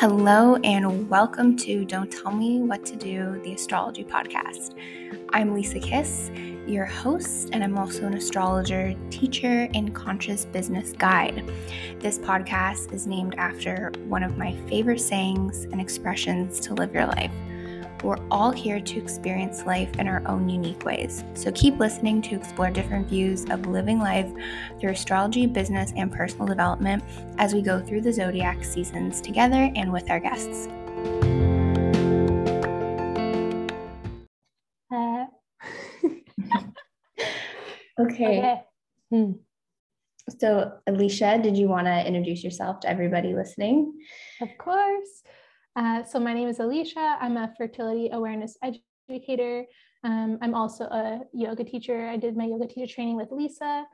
Hello, and welcome to Don't Tell Me What to Do, the astrology podcast. I'm Lisa Kiss, your host, and I'm also an astrologer, teacher, and conscious business guide. This podcast is named after one of my favorite sayings and expressions to live your life. We're all here to experience life in our own unique ways. So keep listening to explore different views of living life through astrology, business, and personal development as we go through the zodiac seasons together and with our guests. Uh, Okay. okay. Hmm. So, Alicia, did you want to introduce yourself to everybody listening? Of course. Uh, so my name is Alicia. I'm a fertility awareness educator. Um, I'm also a yoga teacher. I did my yoga teacher training with Lisa.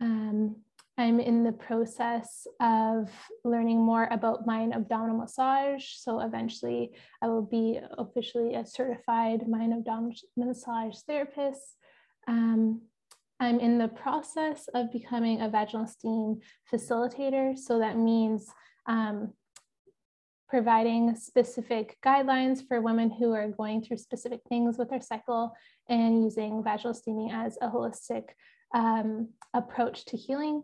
Um, I'm in the process of learning more about Maya abdominal massage. So eventually, I will be officially a certified Maya abdominal massage therapist. Um, I'm in the process of becoming a vaginal steam facilitator. So that means um, providing specific guidelines for women who are going through specific things with their cycle and using vaginal steaming as a holistic um, approach to healing.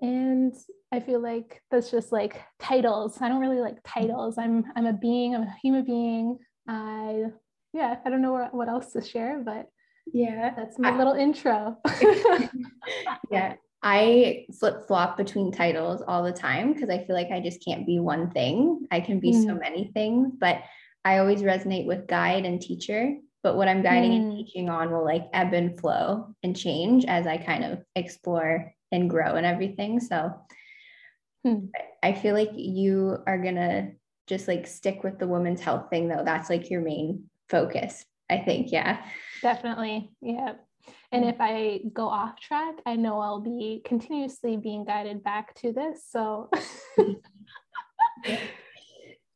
And I feel like that's just like titles. I don't really like titles. I'm I'm a being. I'm a human being. I yeah. I don't know what, else to share, but Yeah. that's my I- little intro. Yeah. I flip flop between titles all the time because I feel like I just can't be one thing. I can be so Mm. many things, but I always resonate with guide and teacher. But what I'm guiding and Mm. teaching on will like ebb and flow and change as I kind of explore and grow and everything. So Hmm. I feel like you are gonna just like stick with the women's health thing though. That's like your main focus, I think. Yeah. Definitely. Yeah. And if I go off track, I know I'll be continuously being guided back to this. So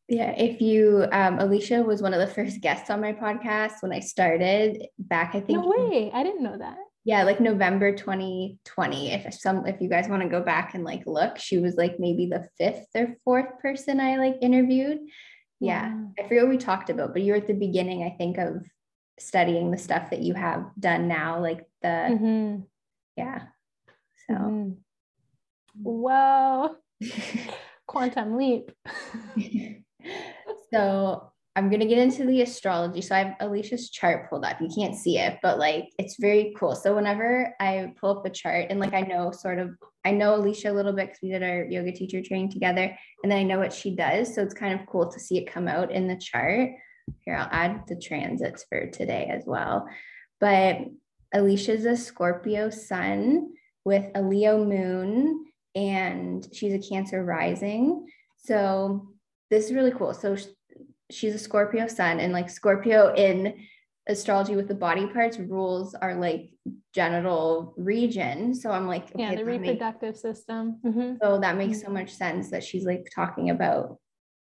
Yeah, if you, um, Alicia was one of the first guests on my podcast when I started back, I think, no way. I didn't know that. yeah, like November 2020. If some, if you guys want to go back and like look, she was like maybe the fifth or fourth person I like interviewed. Yeah, Wow. I forget what we talked about, but you were at the beginning, I think, of studying the stuff that you have done now, like the, Mhm. yeah. So, Mhm. Wow. Quantum leap. so I'm gonna get into the astrology. So I have Alicia's chart pulled up. You can't see it, but like it's very cool. So whenever I pull up a chart and like I know sort of I know Alicia a little bit because we did our yoga teacher training together, and then I know what she does. So it's kind of cool to see it come out in the chart. Here, I'll add the transits for today as well. But Alicia's a Scorpio sun with a Leo moon, and she's a Cancer rising. So this is really cool. So she's a Scorpio sun, and like Scorpio in astrology with the body parts rules are like genital region. So I'm like, yeah, the reproductive system. Mhm. so that makes so much sense that she's like talking about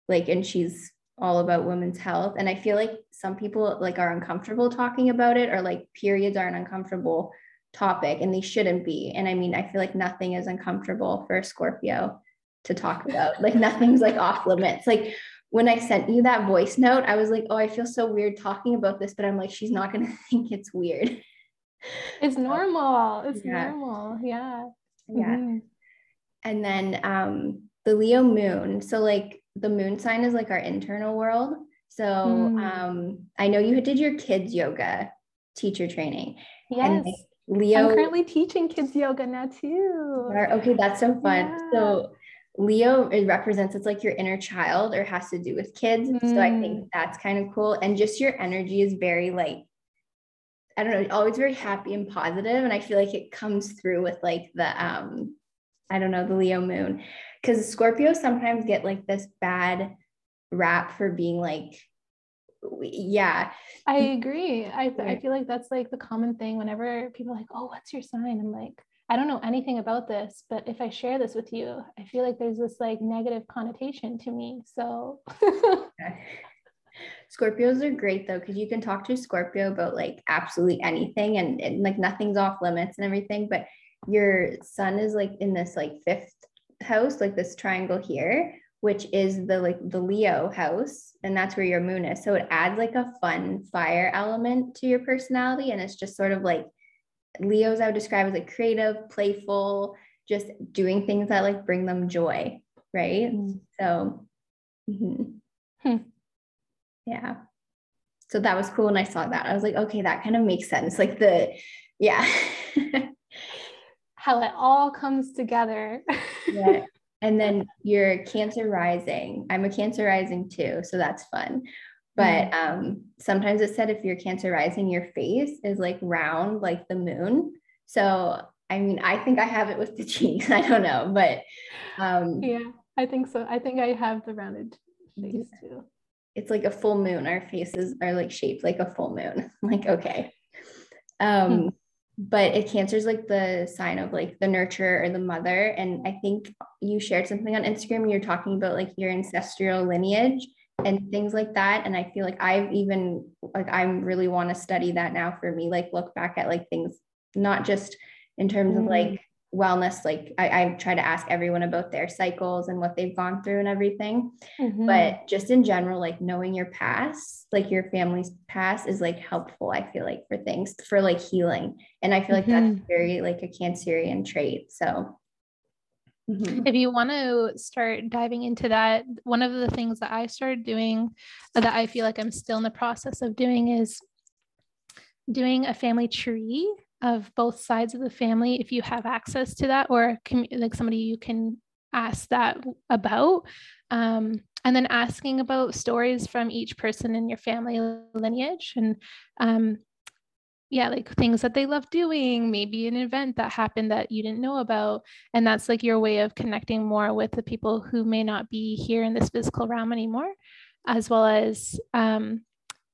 like, and she's all about women's health. And I feel like some people like are uncomfortable talking about it, or like periods are an uncomfortable topic, and they shouldn't be. And I mean, I feel like nothing is uncomfortable for a Scorpio to talk about. like nothing's like off limits. Like when I sent you that voice note, I was like, oh, I feel so weird talking about this, but I'm like, she's not gonna think it's weird. It's normal. It's Yeah. normal. Yeah. Yeah. Mhm. And then um the Leo moon. So like the moon sign is like our internal world. So Mm. um I know you did your kids yoga teacher training. Yes. And Leo I'm currently teaching kids yoga now too. okay, that's so fun. Yeah. So Leo it represents it's like your inner child or has to do with kids. So I Mm. think that's kind of cool. And just your energy is very like I don't know, always very happy and positive, And I feel like it comes through with like the um, I don't know, the Leo moon. Because Scorpios sometimes get like this bad rap for being like, yeah, I agree. I, I feel like that's like the common thing whenever people are like, oh, what's your sign? I'm like, I don't know anything about this, but if I share this with you, I feel like there's this like negative connotation to me. So Scorpios are great though, because you can talk to Scorpio about like absolutely anything and, and like nothing's off limits and everything. But your sun is like in this like fifth house, like this triangle here, which is the like the Leo house, and that's where your moon is. So it adds like a fun fire element to your personality, and it's just sort of like Leos I would describe as like creative, playful, just doing things that like bring them joy, right? Mm. So, mm-hmm. hmm. yeah. So that was cool when I saw that. I was like, okay, that kind of makes sense. Like the, yeah. How it all comes together. yeah. And then you're Cancer rising. I'm a Cancer rising too. So that's fun. But mm. um, sometimes it said if you're Cancer rising, your face is like round, like the moon. So I mean, I think I have it with the cheeks. I don't know, but um, yeah, I think so. I think I have the rounded face too. It's like a full moon. Our faces are like shaped like a full moon. I'm like, okay. Um, hmm. But it cancer's like the sign of like the nurturer or the mother. And I think you shared something on Instagram. You're talking about like your ancestral lineage and things like that. And I feel like I've even like i'm really want to study that now for me, like look back at like things, not just in terms mm. of like. Wellness like I, I, try to ask everyone about their cycles and what they've gone through and everything mm-hmm. but just in general like knowing your past like your family's past is like helpful i feel like for things for like healing and i feel like mm-hmm. that's very like a cancerian trait so mm-hmm. If you want to start diving into that, one of the things that I started doing that I feel like I'm still in the process of doing is doing a family tree of both sides of the family if you have access to that or like somebody you can ask that about um, and then asking about stories from each person in your family lineage and um, yeah like things that they love doing maybe an event that happened that you didn't know about and that's like your way of connecting more with the people who may not be here in this physical realm anymore as well as um,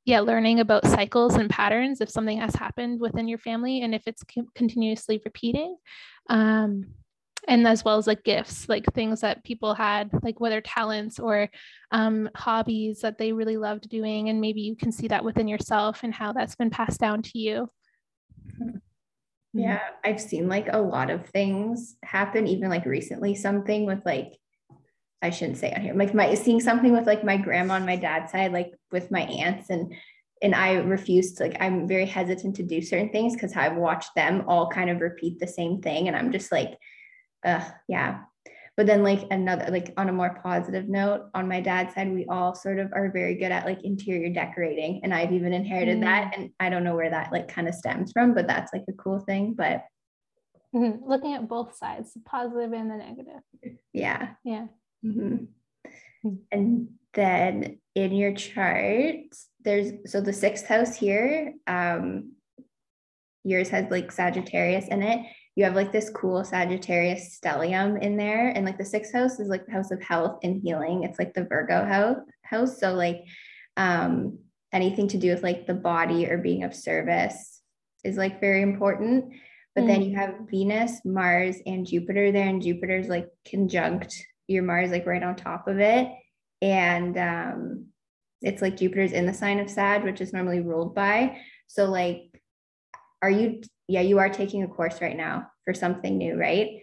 yeah learning about cycles and patterns if something has happened within your family and if it's continuously repeating um, and as well as like gifts like things that people had like whether talents or um, hobbies that they really loved doing and maybe you can see that within yourself and how that's been passed down to you. Yeah i've seen like a lot of things happen even like recently something with like I shouldn't say on here, like my seeing something with like my grandma on my dad's side, like with my aunts and and I refuse to like I'm very hesitant to do certain things because I've watched them all kind of repeat the same thing. And I'm just like, uh yeah. But then like another like on a more positive note, on my dad's side, we all sort of are very good at like interior decorating. And I've even inherited mm. that. And I don't know where that like kind of stems from, but that's like a cool thing. But mm-hmm. looking at both sides, the positive and the negative. Yeah. Yeah. Mm-hmm. And then in your chart, there's so the sixth house here, um, yours has like Sagittarius in it. You have like this cool Sagittarius stellium in there. And like the sixth house is like the house of health and healing. It's like the Virgo house house. So like um anything to do with like the body or being of service is like very important. But mm. then you have Venus, Mars, and Jupiter there, and Jupiter's like conjunct your Mars like right on top of it. And um, it's like Jupiter's in the sign of Sag, which is normally ruled by. So, like, are you, yeah, you are taking a course right now for something new, right?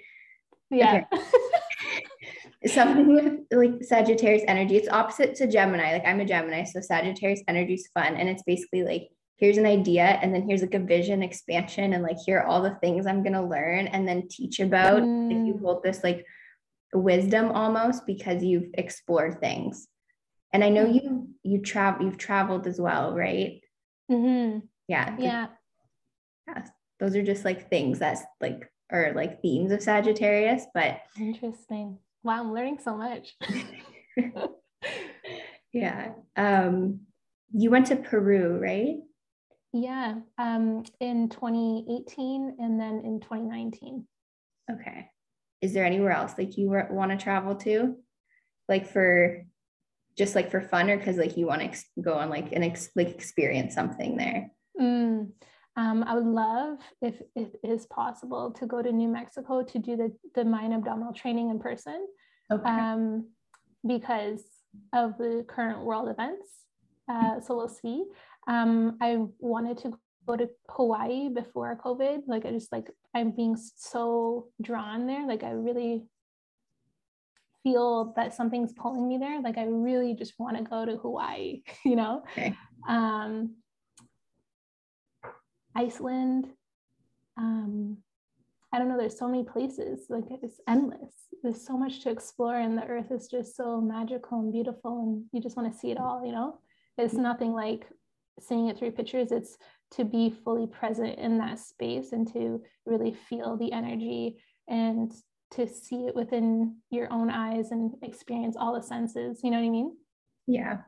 Yeah. Okay. something with like Sagittarius energy. It's opposite to Gemini. Like I'm a Gemini, so Sagittarius energy is fun. And it's basically like, here's an idea, and then here's like a vision expansion, and like here are all the things I'm gonna learn and then teach about. Mm. Like you hold this like wisdom almost because you've explored things. And i know mm-hmm. you you travel you've traveled as well right? Mm-hmm. yeah. Yeah. Yeah those are just like things that's like or like themes of sagittarius but interesting. Wow i'm learning so much. Yeah. Um you went to peru right? Yeah. Um in 2018 and then in 2019 okay is there anywhere else like you want to travel to? Like for just like for fun or because like you want to ex- go on like an ex- like experience something there? Mm, um, i would love if it is possible to go to new mexico to do the the Maya abdominal training in person. Okay. um, because of the current world events uh, so we'll see. Um, i wanted to go to Hawaii before COVID. Like I just like I'm being so drawn there. Like I really feel that something's pulling me there, like I really just want to go to Hawaii, you know? Okay. Um, Iceland. Um, I don't know, there's so many places, like it's endless. There's so much to explore, and the earth is just so magical and beautiful, and you just want to see it all, you know? It's nothing like seeing it through pictures, it's to be fully present in that space and to really feel the energy and to see it within your own eyes and experience all the senses. You know what I mean? Yeah.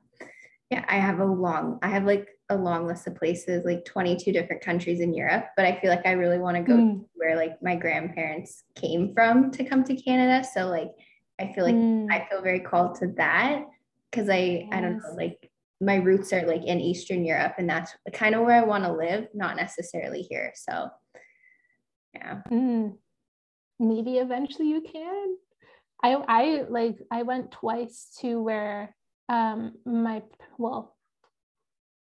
Yeah. I have a long, I have like a long list of places, like 22 different countries in Europe, but I feel like I really want to go mm. where like my grandparents came from to come to Canada. So like I feel like mm. I feel very called to that because I yes. I don't know, like my roots are like in Eastern Europe and that's kind of where I want to live, not necessarily here. So yeah. Mm. Maybe eventually you can. I I like I went twice to where um my well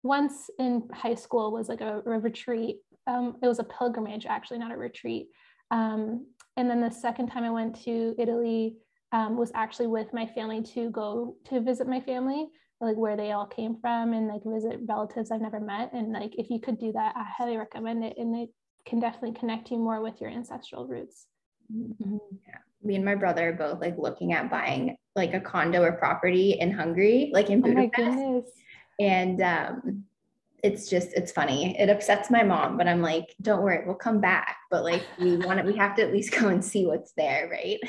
once in high school was like a, a retreat. Um, it was a pilgrimage, actually, not a retreat. Um, and then the second time I went to Italy um, was actually with my family to go to visit my family, like where they all came from, and like visit relatives I've never met. And like if you could do that, I highly recommend it, and it can definitely connect you more with your ancestral roots. Mm-hmm. Yeah. Me and my brother are both like looking at buying like a condo or property in Hungary, like in Budapest. Oh my goodness and um, it's just it's funny it upsets my mom but i'm like don't worry we'll come back but like we want to we have to at least go and see what's there right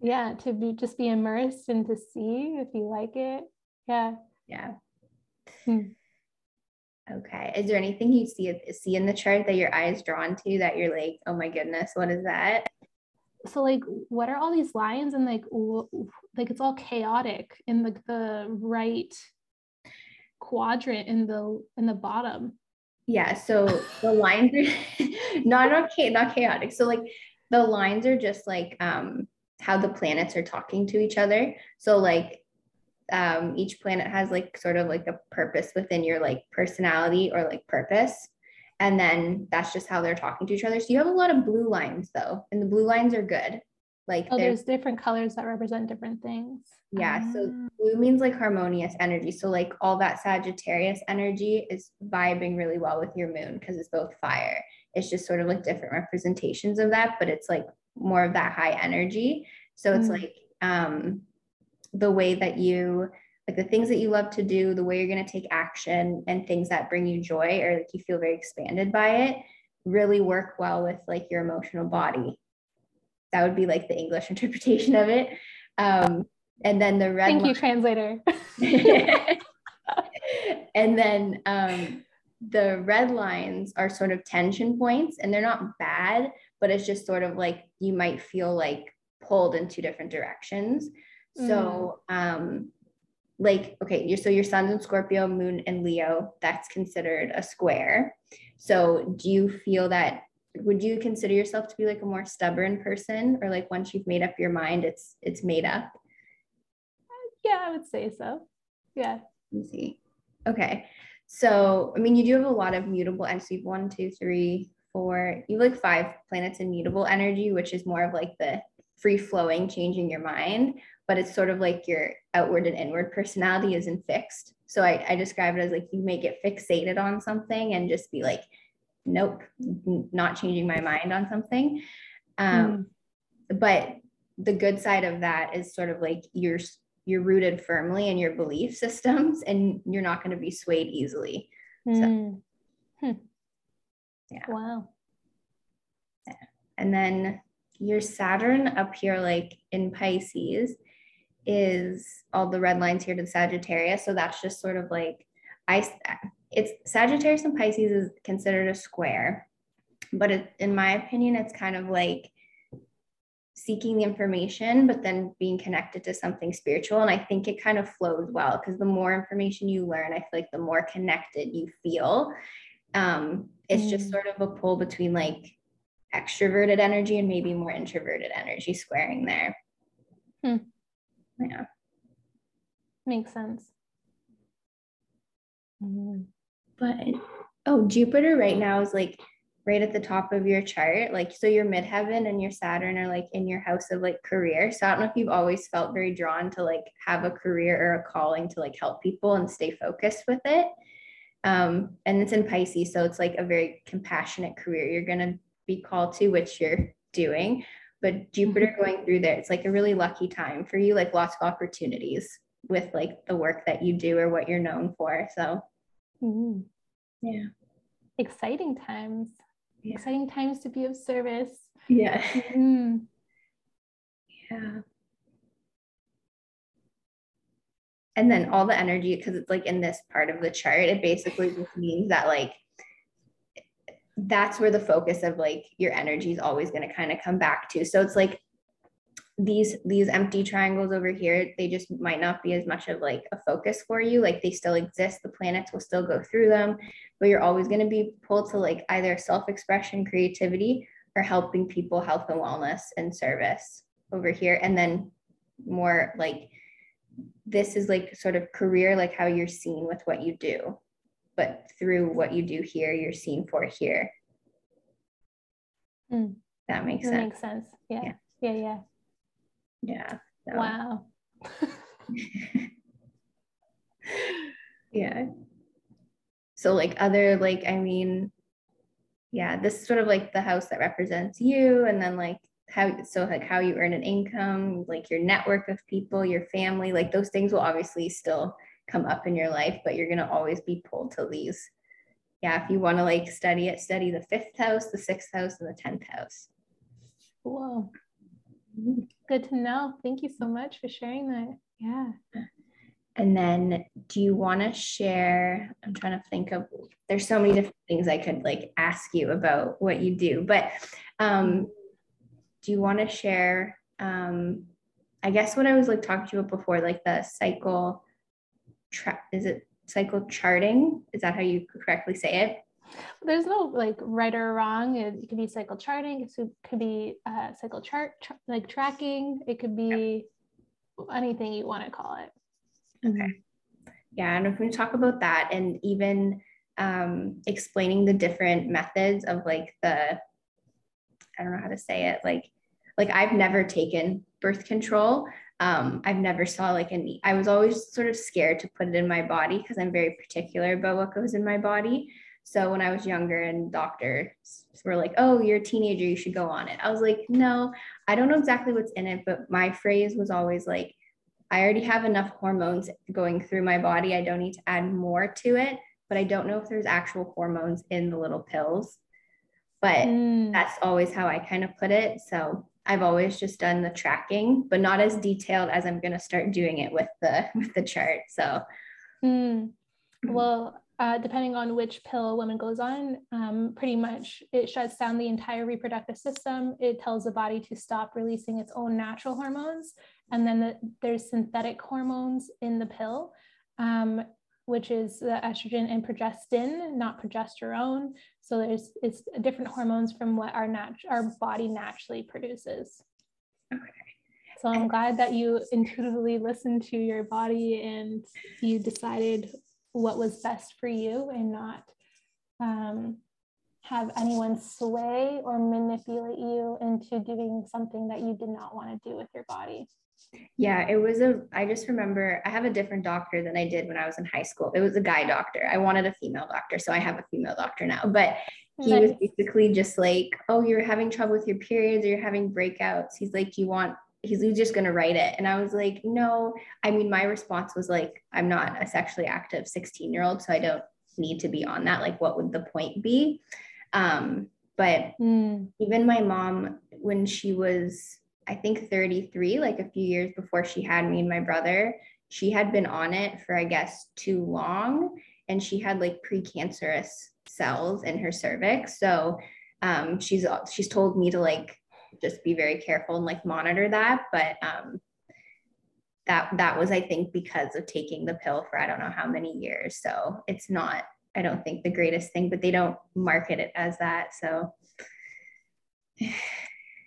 yeah to be just be immersed and to see if you like it yeah yeah hmm. okay is there anything you see see in the chart that your eye is drawn to that you're like oh my goodness what is that so like what are all these lines and like like it's all chaotic in the the right quadrant in the in the bottom. Yeah, so the lines are not okay, not chaotic. So like the lines are just like um how the planets are talking to each other. So like um each planet has like sort of like a purpose within your like personality or like purpose. And then that's just how they're talking to each other. So you have a lot of blue lines though, and the blue lines are good. Like oh, there's different colors that represent different things. Yeah. So ah. blue means like harmonious energy. So like all that Sagittarius energy is vibing really well with your moon because it's both fire. It's just sort of like different representations of that, but it's like more of that high energy. So it's mm. like um the way that you like the things that you love to do, the way you're going to take action and things that bring you joy or like you feel very expanded by it really work well with like your emotional body that would be like the English interpretation of it. Um, and then the red. Thank you, translator. and then um, the red lines are sort of tension points, and they're not bad, but it's just sort of like you might feel like pulled in two different directions. So, mm. um, like, okay, you're, so your sun's in Scorpio, moon and Leo, that's considered a square. So, do you feel that would you consider yourself to be like a more stubborn person or like once you've made up your mind it's it's made up? Yeah i would say so. Yeah. Let me see. Okay. So i mean you do have a lot of mutable and so one two three four you have like five planets in mutable energy which is more of like the free flowing changing your mind but it's sort of like your outward and inward personality isn't fixed so I, I describe it as like you may get fixated on something and just be like nope, not changing my mind on something. Um, mm. But the good side of that is sort of like you're you're rooted firmly in your belief systems, and you're not going to be swayed easily. Mm. So, hmm. Yeah. Wow. Yeah. And then your Saturn up here, like in Pisces, is all the red lines here to the Sagittarius. So that's just sort of like I it's Sagittarius and Pisces is considered a square, but it, in my opinion, it's kind of like seeking the information, but then being connected to something spiritual. And I think it kind of flows well because the more information you learn, I feel like the more connected you feel. Um, it's mm. just sort of a pull between like extroverted energy and maybe more introverted energy squaring there. Hmm. Yeah. Makes sense. Mm-hmm but oh, Jupiter right now is like right at the top of your chart. Like, so your midheaven and your Saturn are like in your house of like career. So I don't know if you've always felt very drawn to like have a career or a calling to like help people and stay focused with it. Um, and it's in Pisces. So it's like a very compassionate career you're going to be called to, which you're doing. But Jupiter mm-hmm. going through there, it's like a really lucky time for you, like lots of opportunities with like the work that you do or what you're known for. So, mm-hmm. yeah. Exciting times yeah. exciting times to be of service. Yeah. Mm-hmm. Yeah. And then all the energy, because it's like in this part of the chart, it basically just means that like that's where the focus of like your energy is always going to kind of come back to. So it's like these these empty triangles over here they just might not be as much of like a focus for you like they still exist the planets will still go through them but you're always going to be pulled to like either self-expression creativity or helping people health and wellness and service over here and then more like this is like sort of career like how you're seen with what you do but through what you do here you're seen for here mm. that makes sense. that sense makes sense yeah yeah yeah, yeah. Yeah. So. Wow. yeah. So like other like I mean, yeah, this is sort of like the house that represents you, and then like how so like how you earn an income, like your network of people, your family, like those things will obviously still come up in your life, but you're gonna always be pulled to these. Yeah, if you want to like study it, study the fifth house, the sixth house, and the tenth house. Cool. Good to know. Thank you so much for sharing that. Yeah. And then do you want to share? I'm trying to think of there's so many different things I could like ask you about what you do, but um do you want to share um I guess what I was like talking to you about before, like the cycle tra- is it cycle charting? Is that how you correctly say it? There's no like right or wrong. It, could be cycle charting. It could be uh, cycle chart like tracking. It could be anything you want to call it. Okay. Yeah, and if we talk about that, and even um, explaining the different methods of like the, I don't know how to say it, like, like I've never taken birth control. Um, I've never saw like any. I was always sort of scared to put it in my body because I'm very particular about what goes in my body. So when I was younger and doctors were like, oh, you're a teenager, you should go on it. I was like, no, I don't know exactly what's in it, but my phrase was always like, I already have enough hormones going through my body. I don't need to add more to it, but I don't know if there's actual hormones in the little pills. But mm. that's always how I kind of put it. So I've always just done the tracking, but not as detailed as I'm going to start doing it with the with the chart. So mm. well, uh, depending on which pill a woman goes on, um, pretty much it shuts down the entire reproductive system. It tells the body to stop releasing its own natural hormones. And then the, there's synthetic hormones in the pill, um, which is the estrogen and progestin, not progesterone. So there's it's different hormones from what our nat- our body naturally produces. Okay. So I'm glad that you intuitively listened to your body and you decided what was best for you and not um, have anyone sway or manipulate you into doing something that you did not want to do with your body. Yeah, it was a, I just remember I have a different doctor than I did when I was in high school. It was a guy doctor. I wanted a female doctor. So I have a female doctor now. But he nice. was basically just like, oh, you're having trouble with your periods or you're having breakouts. He's like, you want he's just going to write it. And I was like, no. I mean, my response was like, I'm not a sexually active 16 year old, so I don't need to be on that. Like, what would the point be? Um, but mm. even my mom, when she was, I think 33, like a few years before she had me and my brother, she had been on it for, I guess, too long. And she had like precancerous cells in her cervix. So um, she's she's told me to like just be very careful and like monitor that. But um, that that was, I think, because of taking the pill for I don't know how many years. So it's not, I don't think the greatest thing, but they don't market it as that. So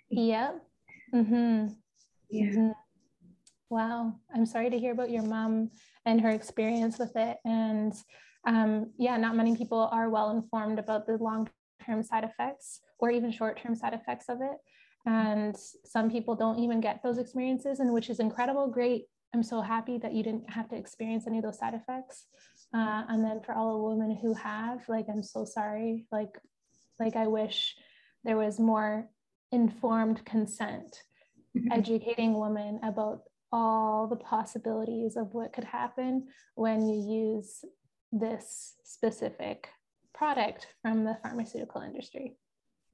yeah. Mm-hmm. Yeah. Mm-hmm. Wow. I'm sorry to hear about your mom and her experience with it. And um, yeah, not many people are well informed about the long term side effects or even short term side effects of it. And some people don't even get those experiences, and which is incredible. Great. I'm so happy that you didn't have to experience any of those side effects. Uh, and then for all the women who have, like, I'm so sorry. Like, like I wish there was more informed consent, educating women about all the possibilities of what could happen when you use this specific product from the pharmaceutical industry.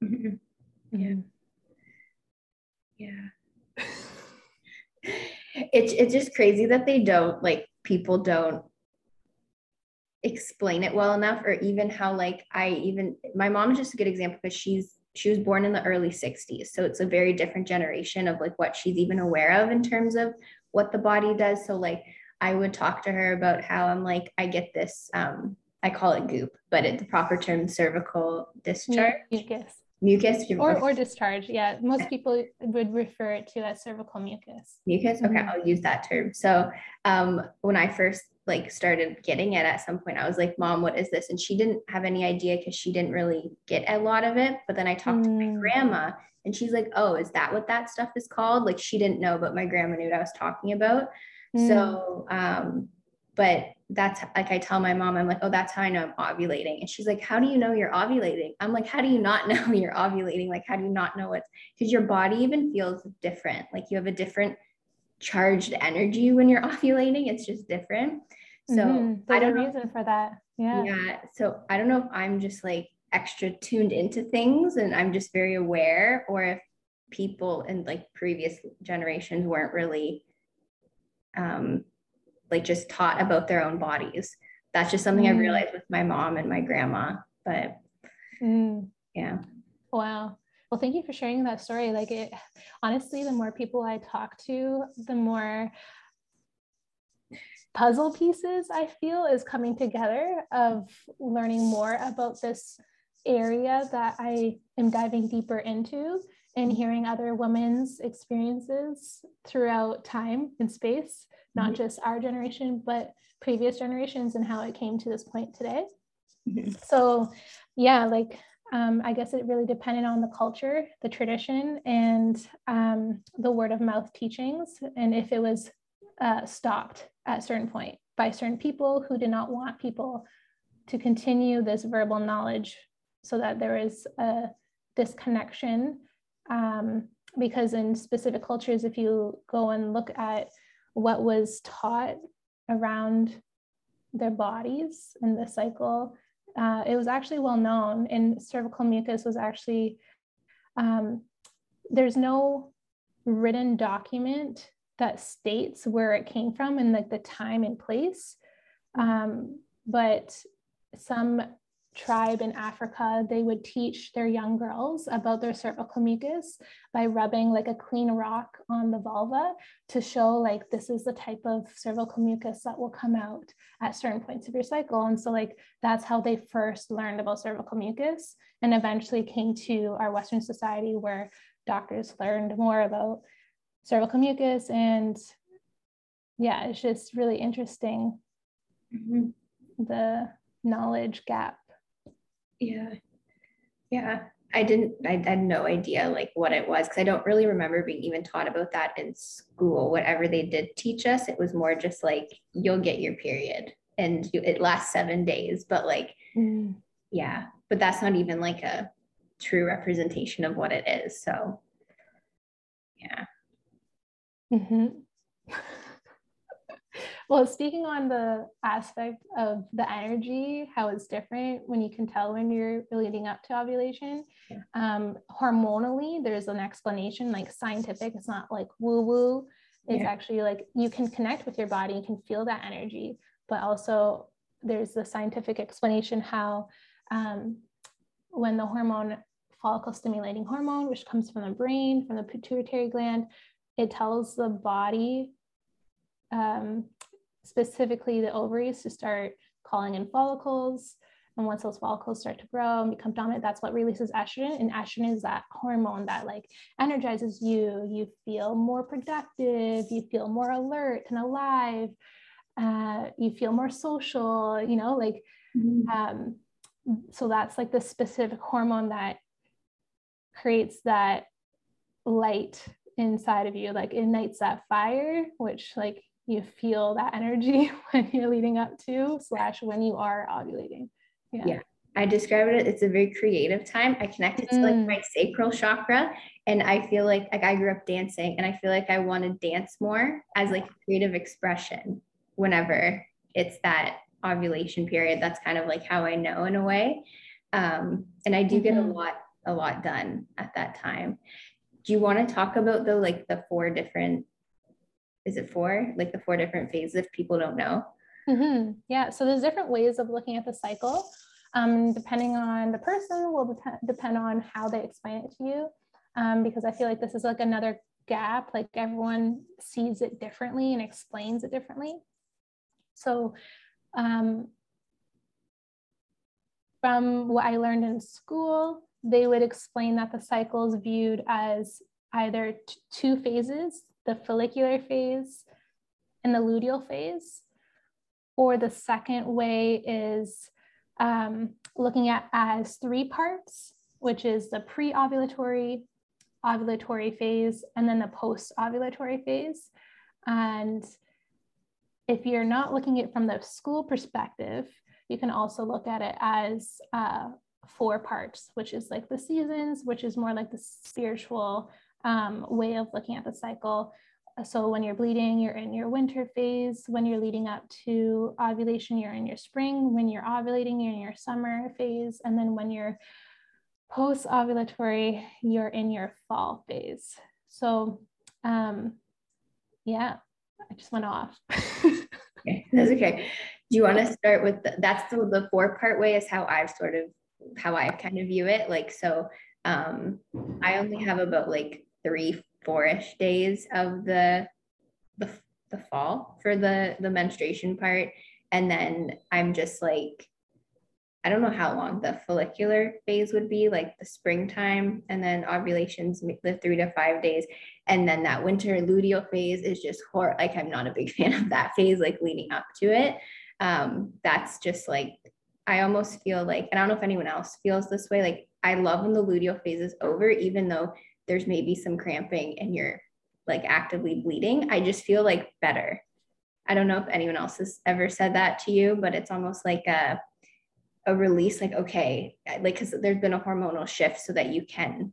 Mm-hmm. Yeah. Yeah. it's it's just crazy that they don't like people don't explain it well enough or even how like I even my mom is just a good example because she's she was born in the early 60s so it's a very different generation of like what she's even aware of in terms of what the body does. So like I would talk to her about how I'm like I get this um I call it goop but it, the proper term cervical discharge. Mucus. Mucus? Or, or discharge yeah. Most people would refer it to as cervical mucus. Mucus? Okay mm-hmm. i'll use that term. So um, when i first like started getting it at some point i was like mom what is this and she didn't have any idea because she didn't really get a lot of it but then i talked mm. to my mm. grandma and she's like oh is that what that stuff is called like she didn't know but my grandma knew what i was talking about mm. so um but that's like I tell my mom, I'm like, oh, that's how I know I'm ovulating. And she's like, how do you know you're ovulating? I'm like, how do you not know you're ovulating? Like, how do you not know what's because your body even feels different. Like you have a different charged energy when you're ovulating. It's just different. So mm-hmm. I don't know reason for that. Yeah. Yeah. So I don't know if I'm just like extra tuned into things and I'm just very aware, or if people in like previous generations weren't really um like just taught about their own bodies. That's just something mm. I realized with my mom and my grandma. But mm. yeah. Wow. Well, thank you for sharing that story. Like it honestly, the more people I talk to, the more puzzle pieces I feel is coming together of learning more about this area that I am diving deeper into and hearing other women's experiences throughout time and space not mm-hmm. just our generation, but previous generations and how it came to this point today. Mm-hmm. So, yeah, like um, I guess it really depended on the culture, the tradition, and um, the word of mouth teachings, and if it was uh, stopped at a certain point by certain people who did not want people to continue this verbal knowledge so that there is a disconnection. Um, because in specific cultures, if you go and look at what was taught around their bodies and the cycle. Uh, it was actually well known, and cervical mucus was actually, um, there's no written document that states where it came from and like the time and place. Um, but some tribe in Africa, they would teach their young girls about their cervical mucus by rubbing like a clean rock on the vulva to show like this is the type of cervical mucus that will come out at certain points of your cycle. And so like that's how they first learned about cervical mucus and eventually came to our Western society where doctors learned more about cervical mucus and yeah, it's just really interesting mm-hmm. the knowledge gap yeah. Yeah. I didn't, I had no idea like what it was because I don't really remember being even taught about that in school. Whatever they did teach us, it was more just like you'll get your period and you, it lasts seven days. But like, mm. yeah, but that's not even like a true representation of what it is. So, yeah. Mm-hmm. Well, speaking on the aspect of the energy, how it's different when you can tell when you're leading up to ovulation, yeah. um, hormonally, there's an explanation like scientific. It's not like woo woo. It's yeah. actually like you can connect with your body, you can feel that energy, but also there's the scientific explanation how um, when the hormone follicle stimulating hormone, which comes from the brain, from the pituitary gland, it tells the body um, specifically the ovaries to start calling in follicles. And once those follicles start to grow and become dominant, that's what releases estrogen. And estrogen is that hormone that like energizes you. You feel more productive, you feel more alert and alive, uh, you feel more social, you know, like mm-hmm. um, so that's like the specific hormone that creates that light inside of you like ignites that fire which like you feel that energy when you're leading up to slash when you are ovulating yeah, yeah. I describe it, it's a very creative time. I connect it to like my mm. sacral chakra. And I feel like like I grew up dancing and I feel like I want to dance more as like creative expression whenever it's that ovulation period. That's kind of like how I know in a way. Um, and I do get a mm-hmm. lot, a lot done at that time. Do you want to talk about the like the four different is it four? Like the four different phases if people don't know? Mm-hmm. Yeah. So there's different ways of looking at the cycle. Um, depending on the person will dep- depend on how they explain it to you. Um, because I feel like this is like another gap, like everyone sees it differently and explains it differently. So um, from what I learned in school, they would explain that the cycle is viewed as either two phases, the follicular phase and the luteal phase. Or the second way is um, looking at as three parts, which is the pre-ovulatory, ovulatory phase, and then the post-ovulatory phase. And if you're not looking at it from the school perspective, you can also look at it as uh, four parts, which is like the seasons, which is more like the spiritual um, way of looking at the cycle. So when you're bleeding, you're in your winter phase. When you're leading up to ovulation, you're in your spring. When you're ovulating, you're in your summer phase. And then when you're post ovulatory, you're in your fall phase. So, um, yeah, I just went off. okay, that's okay. Do you want to start with the, that's the, the four part way is how I've sort of how I kind of view it. Like, so um, I only have about like three, four-ish days of the, the the fall for the the menstruation part and then i'm just like i don't know how long the follicular phase would be like the springtime and then ovulations the three to five days and then that winter luteal phase is just hor- like i'm not a big fan of that phase like leading up to it um that's just like i almost feel like and i don't know if anyone else feels this way like i love when the luteal phase is over even though there's maybe some cramping and you're like actively bleeding, I just feel like better. I don't know if anyone else has ever said that to you, but it's almost like a a release like okay, like cuz there's been a hormonal shift so that you can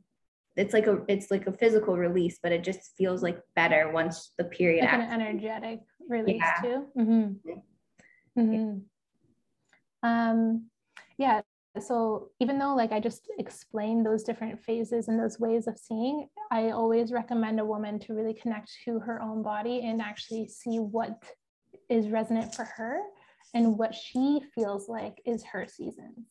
it's like a it's like a physical release, but it just feels like better once the period like an energetic release yeah. too. Mm-hmm. Mm-hmm. Um yeah, so even though like i just explained those different phases and those ways of seeing i always recommend a woman to really connect to her own body and actually see what is resonant for her and what she feels like is her seasons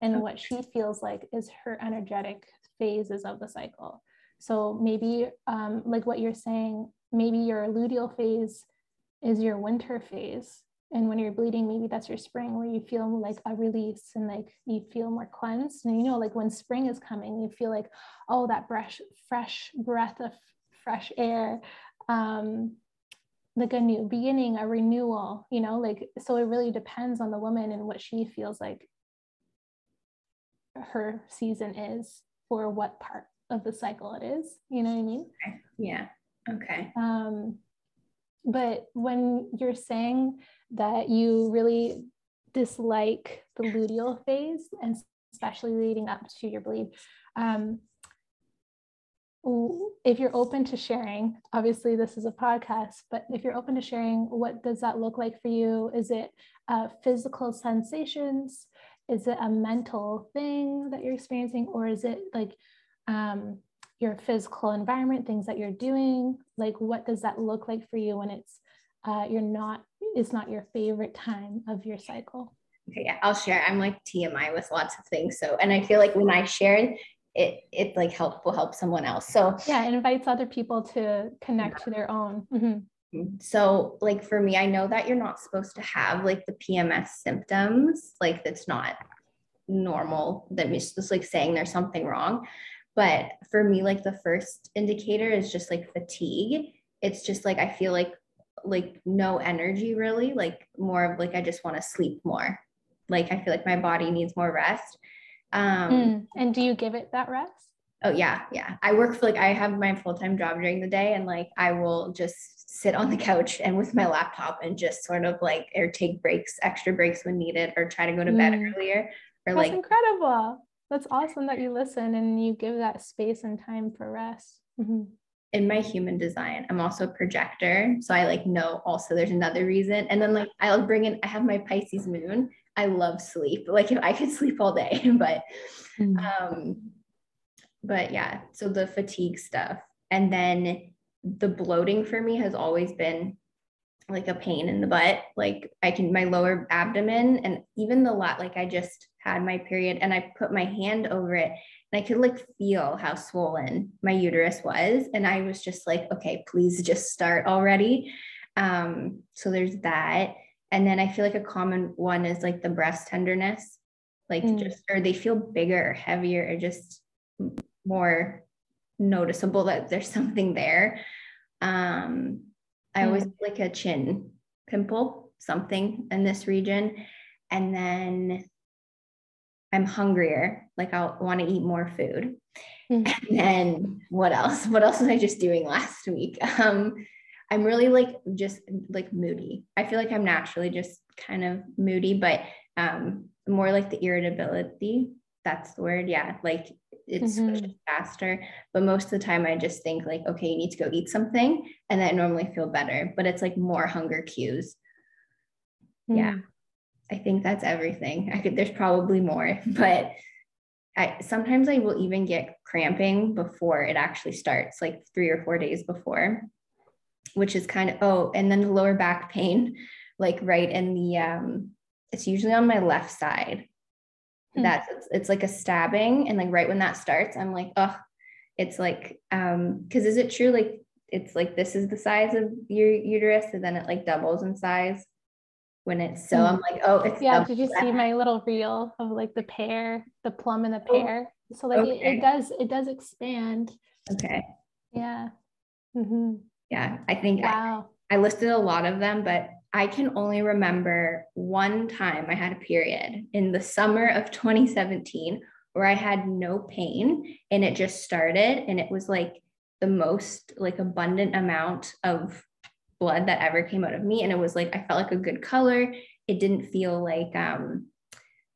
and what she feels like is her energetic phases of the cycle. So maybe um, like what you're saying maybe your luteal phase is your winter phase and when you're bleeding maybe that's your spring where you feel like a release and like you feel more cleansed. And you know like when spring is coming you feel like oh that fresh fresh breath of fresh air um like a new beginning a renewal you know like so it really depends on the woman and what she feels like her season is for what part of the cycle it is you know what i mean? Yeah. Okay. Um but when you're saying that you really dislike the luteal phase and especially leading up to your bleed. Um, if you're open to sharing obviously this is a podcast but if you're open to sharing what does that look like for you? Is it uh, physical sensations? Is it a mental thing that you're experiencing or is it like um, your physical environment things that you're doing? Like what does that look like for you when it's uh, you're not it's not your favorite time of your cycle okay yeah i'll share i'm like tmi with lots of things so and i feel like when i share it it like help will help someone else so yeah it invites other people to connect yeah. to their own mm-hmm. so like for me i know that you're not supposed to have like the pms symptoms like that's not normal that means just like saying there's something wrong but for me like the first indicator is just like fatigue it's just like i feel like like no energy really like more of like i just want to sleep more like I feel like my body needs more rest. Um, mm. And do you give it that rest? Oh yeah, yeah. I work for like I have my full-time job during the day and like I will just sit on the couch and with my laptop and just sort of like or take breaks, extra breaks when needed or try to go to bed mm. earlier or That's like incredible. That's awesome that you listen and you give that space and time for rest. Mm-hmm. In my human design, I'm also a projector. So I like know also there's another reason. And then like I'll bring in, I have my Pisces moon. I love sleep. Like if I could sleep all day, but mm. um but yeah, so the fatigue stuff. And then the bloating for me has always been like a pain in the butt. Like I can, my lower abdomen and even the lot, like I just had my period and I put my hand over it and I could like feel how swollen my uterus was. And I was just like, okay, please just start already. Um, so there's that. And then I feel like a common one is like the breast tenderness, like mm. just, or they feel bigger, heavier, or just more noticeable that there's something there. Um, I always like a chin pimple, something in this region. And then I'm hungrier, like I'll want to eat more food. Mm-hmm. And then what else? What else was I just doing last week? Um, I'm really like just like moody. I feel like I'm naturally just kind of moody, but um, more like the irritability. That's the word. Yeah. Like it's mm-hmm. faster. But most of the time, I just think like, okay, you need to go eat something, and I normally feel better. But it's like more hunger cues. Mm-hmm. Yeah, I think that's everything. I could. There's probably more, but I sometimes I will even get cramping before it actually starts, like three or four days before, which is kind of oh, and then the lower back pain, like right in the um, it's usually on my left side mm. that's it's, it's like a stabbing and like right when that starts i'm like oh it's like um because is it true like it's like this is the size of your uterus and then it like doubles in size when it's so i'm like oh it's yeah did you see my little reel of like the pear the plum and the oh, pear so like okay. it, it, does it does expand okay yeah mm-hmm. yeah i think wow. I, I listed a lot of them but I can only remember one time I had a period in the summer of 2017 where I had no pain and it just started and it was like the most like abundant amount of blood that ever came out of me and it was like I felt like a good color it didn't feel like um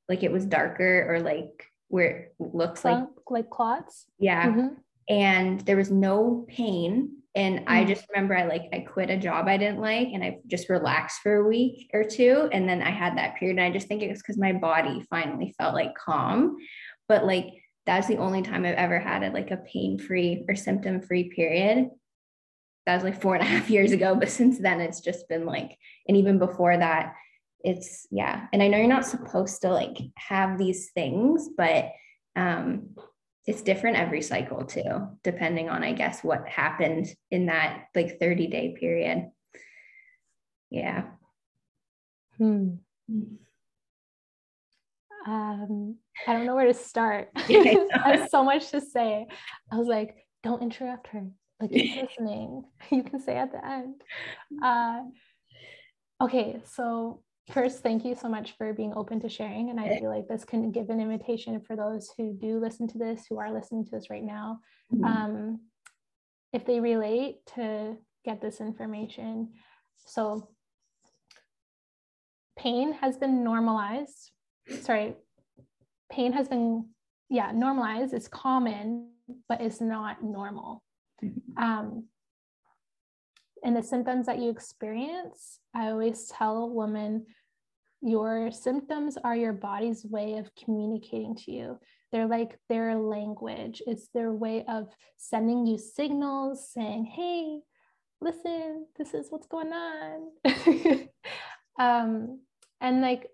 like it was darker or like where it looks like like clots yeah mm-hmm. and there was no pain and mm I just remember I like I quit a job I didn't like and I just relaxed for a week or two. And then I had that period. And I just think it was because my body finally felt like calm. But like that's the only time I've ever had a, like a pain-free or symptom-free period. That was like four and a half years ago. But since then it's just been like, and even before that, it's yeah. And I know you're not supposed to like have these things, but um it's different every cycle too, depending on, I guess, what happened in that like 30 day period. Yeah. Hmm. Um, I don't know where to start. I have so much to say. I was like, don't interrupt her. Like, keep listening. You can say at the end. Uh, okay, so first, thank you so much for being open to sharing. And I feel like this can give an invitation for those who do listen to this, who are listening to this right now. Mm-hmm. Um, if they relate to get this information. So, pain has been normalized. Sorry, pain has been, yeah, normalized. It's common, but it's not normal. Um, and the symptoms that you experience, I always tell women your symptoms are your body's way of communicating to you. They're like their language, it's their way of sending you signals saying, hey, listen, this is what's going on. um, and like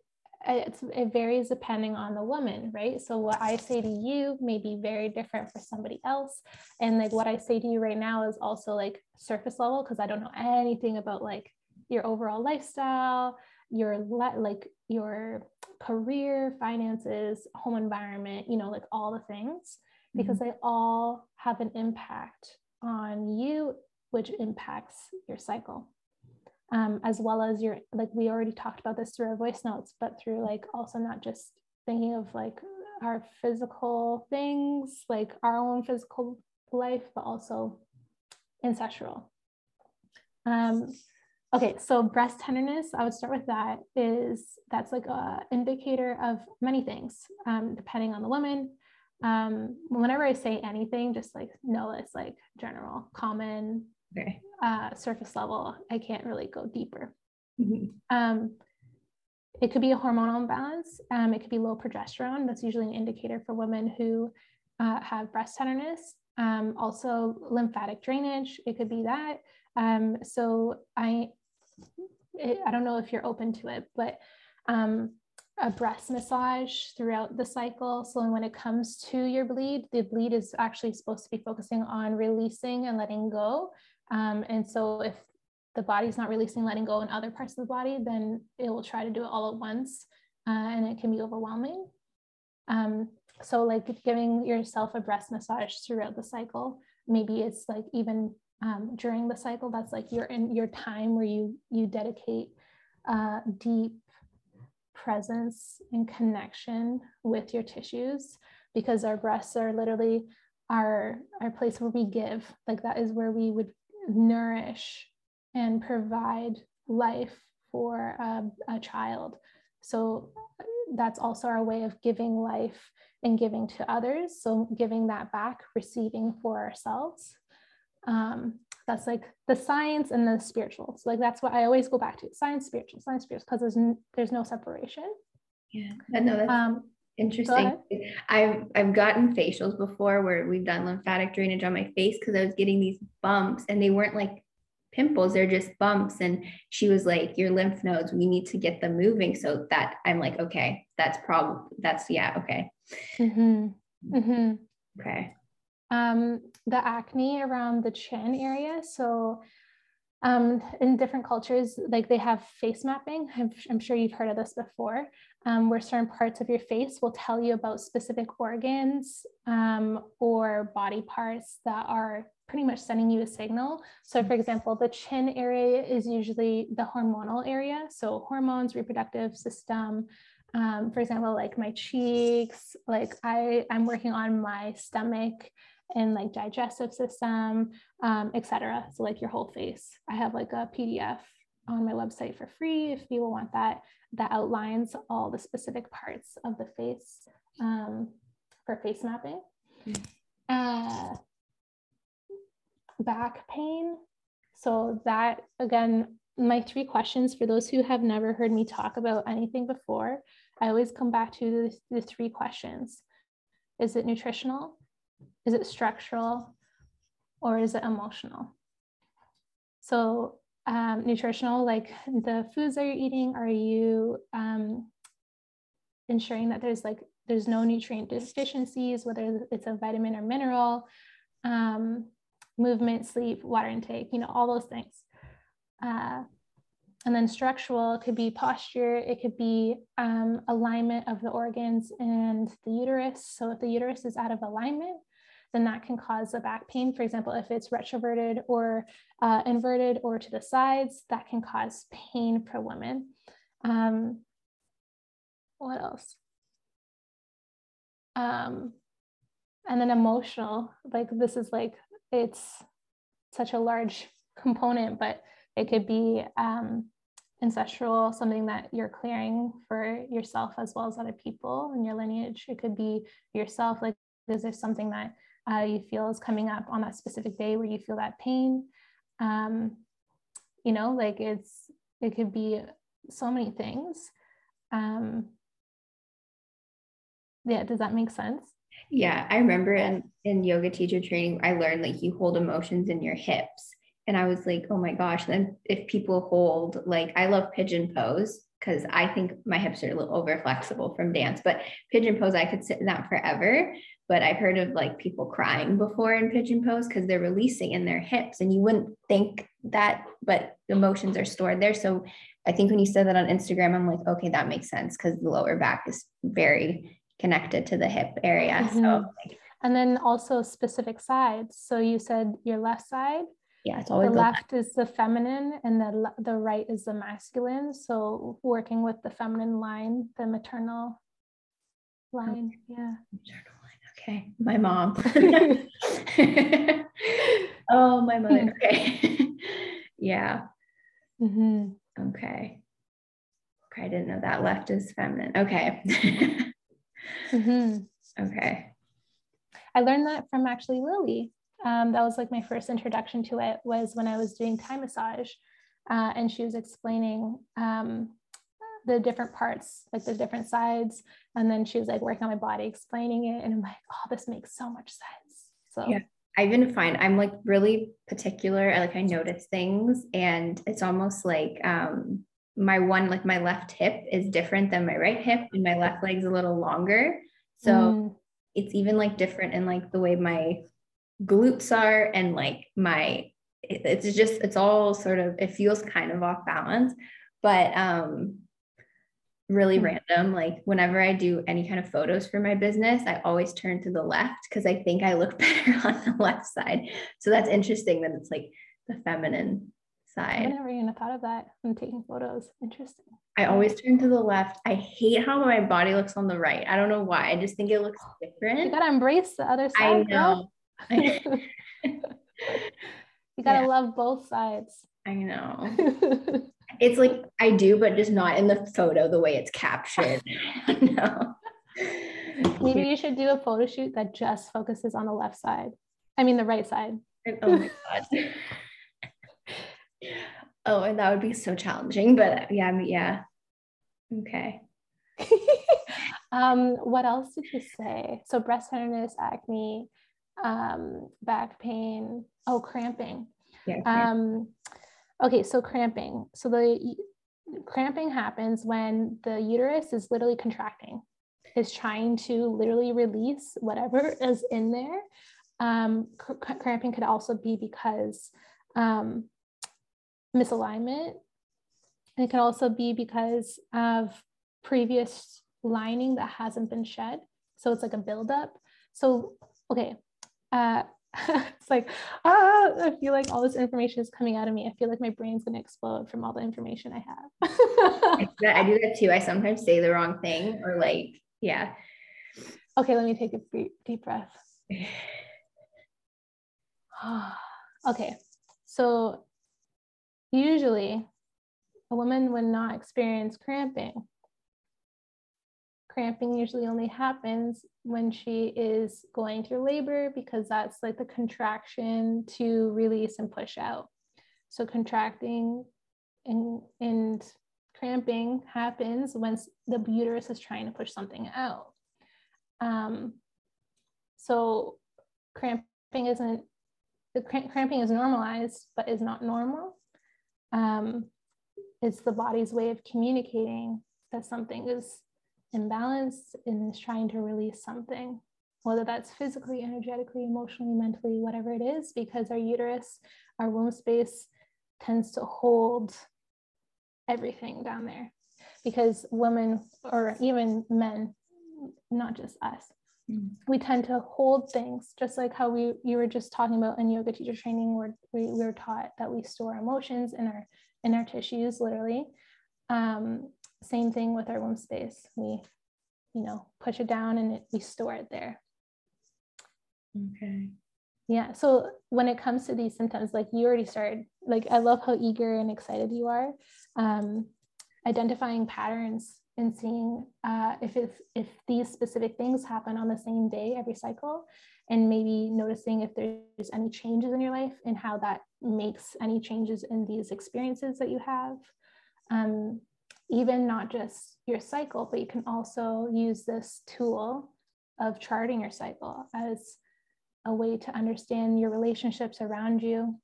it varies depending on the woman, right? So what I say to you may be very different for somebody else. And like what I say to you right now is also like surface level because I don't know anything about like your overall lifestyle, your le- like your career, finances, home environment, you know, like all the things because mm-hmm. they all have an impact on you which impacts your cycle. Um, as well as your like we already talked about this through our voice notes but through like also not just thinking of like our physical things like our own physical life but also ancestral. Um, okay so breast tenderness i would start with that is that's like a indicator of many things um, depending on the woman. Um, whenever i say anything just like know it's like general common okay. uh, surface level. I can't really go deeper. Mm-hmm. Um, it could be a hormonal imbalance. Um, it could be low progesterone. That's usually an indicator for women who uh, have breast tenderness. Um, also, lymphatic drainage. It could be that. Um, so I, it, I don't know if you're open to it, but um, a breast massage throughout the cycle. So when it comes to your bleed, the bleed is actually supposed to be focusing on releasing and letting go um, and so if the body's not releasing, letting go in other parts of the body, then it will try to do it all at once uh, and it can be overwhelming. Um, so like giving yourself a breast massage throughout the cycle, maybe it's like even um, during the cycle, that's like your in your time where you you dedicate uh, deep presence and connection with your tissues because our breasts are literally our our place where we give like that is where we would nourish and provide life for a, a child. So that's also our way of giving life and giving to others. So giving that back, receiving for ourselves. Um, that's like the science and the spiritual. So like that's what I always go back to: science, spiritual, science, spiritual, because there's n- there's no separation. Yeah, I know that's um, interesting. I've I've gotten facials before where we've done lymphatic drainage on my face because I was getting these bumps and they weren't like pimples they're just bumps and she was like your lymph nodes we need to get them moving so that i'm like okay that's probably that's yeah okay mm-hmm. Mm-hmm. okay um the acne around the chin area so um, in different cultures, like they have face mapping. I'm, I'm sure you've heard of this before, um, where certain parts of your face will tell you about specific organs um, or body parts that are pretty much sending you a signal. So, for example, the chin area is usually the hormonal area. So, hormones, reproductive system. Um, for example, like my cheeks, like I, I'm working on my stomach and like digestive system, um, etc. So, like your whole face. I have like a PDF on my website for free if people want that, that outlines all the specific parts of the face um, for face mapping. Uh, back pain. So that again, my three questions for those who have never heard me talk about anything before, I always come back to the, the three questions. Is it nutritional? Is it structural? Or is it emotional? So um, nutritional, like the foods that you're eating, are you um, ensuring that there's like there's no nutrient deficiencies, whether it's a vitamin or mineral? Um, movement, sleep, water intake, you know, all those things. Uh, and then structural, could be posture, it could be um, alignment of the organs and the uterus. So if the uterus is out of alignment, then that can cause a back pain. For example, if it's retroverted or uh, inverted or to the sides, that can cause pain for women. Um, what else? Um, and then emotional, like this is like it's such a large component, but it could be um, ancestral, something that you're clearing for yourself as well as other people in your lineage. It could be yourself, like, is there something that uh, you feel is coming up on that specific day where you feel that pain? Um, you know, like it's, it could be so many things. Um, yeah, does that make sense? Yeah, I remember in, in yoga teacher training, I learned like you hold emotions in your hips. And I was like, oh my gosh, then if people hold, like, I love pigeon pose because I think my hips are a little over flexible from dance, but pigeon pose, I could sit in that forever. But I've heard of like people crying before in pigeon pose because they're releasing in their hips. And you wouldn't think that, but emotions are stored there. So I think when you said that on Instagram, I'm like, okay, that makes sense because the lower back is very connected to the hip area. Mm-hmm. So and then also specific sides. So you said your left side. Yeah, it's always the the left is the feminine and the the right is the masculine. So working with the feminine line, the maternal line. Yeah. Maternal. Okay, my mom. oh, my mother. Okay. yeah. hmm Okay. Okay, I didn't know that. Left is feminine. Okay. hmm okay. I learned that from actually Lily. Um, that was like my first introduction to it was when I was doing Thai massage, uh, and she was explaining um, the different parts, like the different sides, and then she was like working on my body, explaining it, and I'm like, oh, this makes so much sense. So Yeah. I've been fine. I'm like really particular. I like I notice things and it's almost like um my one like my left hip is different than my right hip and my left leg's a little longer. So Mm, it's even like different in like the way my glutes are and like my it's just it's all sort of it feels kind of off balance but um really Hmm. random like whenever i do any kind of photos for my business i always turn to the left because i think i look better on the left side so that's interesting that it's like the feminine side. I never even thought of that when taking photos. Interesting. i always turn to the left i hate how my body looks on the right i don't know why i just think it looks different. You gotta embrace the other i side. girl. know you gotta Yeah. love both sides. i know It's like I do, but just not in the photo the way it's captured. no. Maybe you should do a photo shoot that just focuses on the left side. I mean, the right side. Oh my god. oh, and that would be so challenging. But yeah, I mean, yeah. Okay. um, what else did you say? So, breast tenderness, acne, um, back pain, oh, cramping. Yeah. Um, okay, so cramping. So, the cramping happens when the uterus is literally contracting, is trying to literally release whatever is in there. Um, cr- cr- cramping could also be because um, misalignment. It can also be because of previous lining that hasn't been shed. So it's like a buildup. So, okay. Uh, it's like, ah, I feel like all this information is coming out of me. I feel like my brain's going to explode from all the information I have. I do that- I do that too. I sometimes say the wrong thing or like, yeah. okay, let me take a deep, deep breath. okay, so usually a woman would not experience cramping. Cramping usually only happens when she is going through labor because that's like the contraction to release and push out. So contracting and, and cramping happens when the uterus is trying to push something out. Um, so cramping isn't the cramp, cramping is normalized, but is not normal. Um, it's the body's way of communicating that something is imbalanced and is trying to release something, whether that's physically, energetically, emotionally, mentally, whatever it is, because our uterus, our womb space tends to hold everything down there. Because women, or even men, not just us, Mm. we tend to hold things just like how we you were just talking about in yoga teacher training where we, we were taught that we store emotions in our in our tissues literally um, same thing with our womb space. We you know push it down and it, we store it there. Okay. yeah so when it comes to these symptoms like you already started like i love how eager and excited you are um, identifying patterns and seeing uh, if it's, if these specific things happen on the same day every cycle and maybe noticing if there's any changes in your life and how that makes any changes in these experiences that you have. Um, even not just your cycle but you can also use this tool of charting your cycle as a way to understand your relationships around you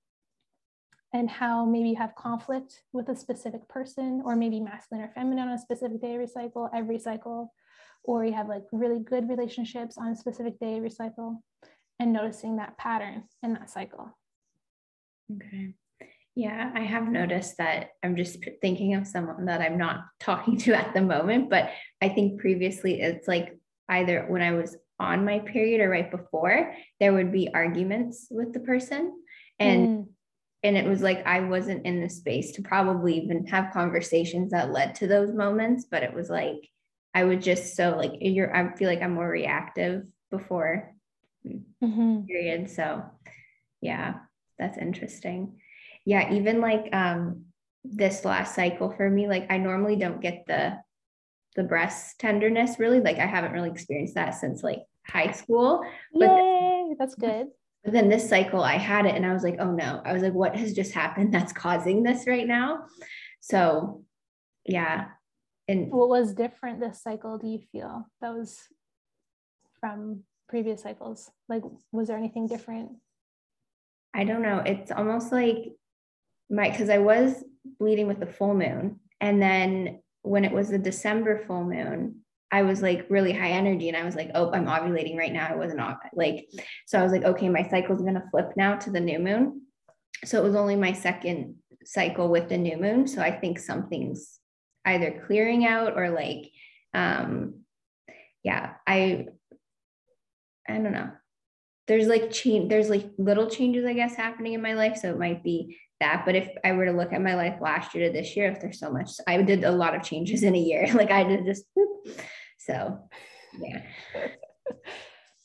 and how maybe you have conflict with a specific person or maybe masculine or feminine on a specific day every cycle every cycle or you have like really good relationships on a specific day every cycle and noticing that pattern in that cycle Okay. Yeah, I have noticed that I'm just thinking of someone that I'm not talking to at the moment, but I think previously it's like either when I was on my period or right before, there would be arguments with the person. And Mm, and it was like I wasn't in the space to probably even have conversations that led to those moments, but it was like I would just so like you're I feel like I'm more reactive before mm-hmm. period. So yeah, that's interesting. Yeah, even like um this last cycle for me, like I normally don't get the the breast tenderness really. Like I haven't really experienced that since like high school. But Yay, that's good. But then this cycle I had it and I was like, oh no, I was like, what has just happened that's causing this right now? So yeah. And what was different this cycle do you feel that was from previous cycles? Like, was there anything different? I don't know. It's almost like my, because I was bleeding with the full moon. And then when it was the December full moon, I was like really high energy and I was like, oh, I'm ovulating right now. I wasn't off like, so I was like, okay, my cycle's gonna flip now to the new moon. So it was only my second cycle with the new moon. So I think something's either clearing out or like, um, yeah, I, I don't know. There's like change, there's like little changes, I guess, happening in my life. So it might be that. But if I were to look at my life last year to this year, if there's so much, I did a lot of changes in a year. Like I did just whoop, so, yeah.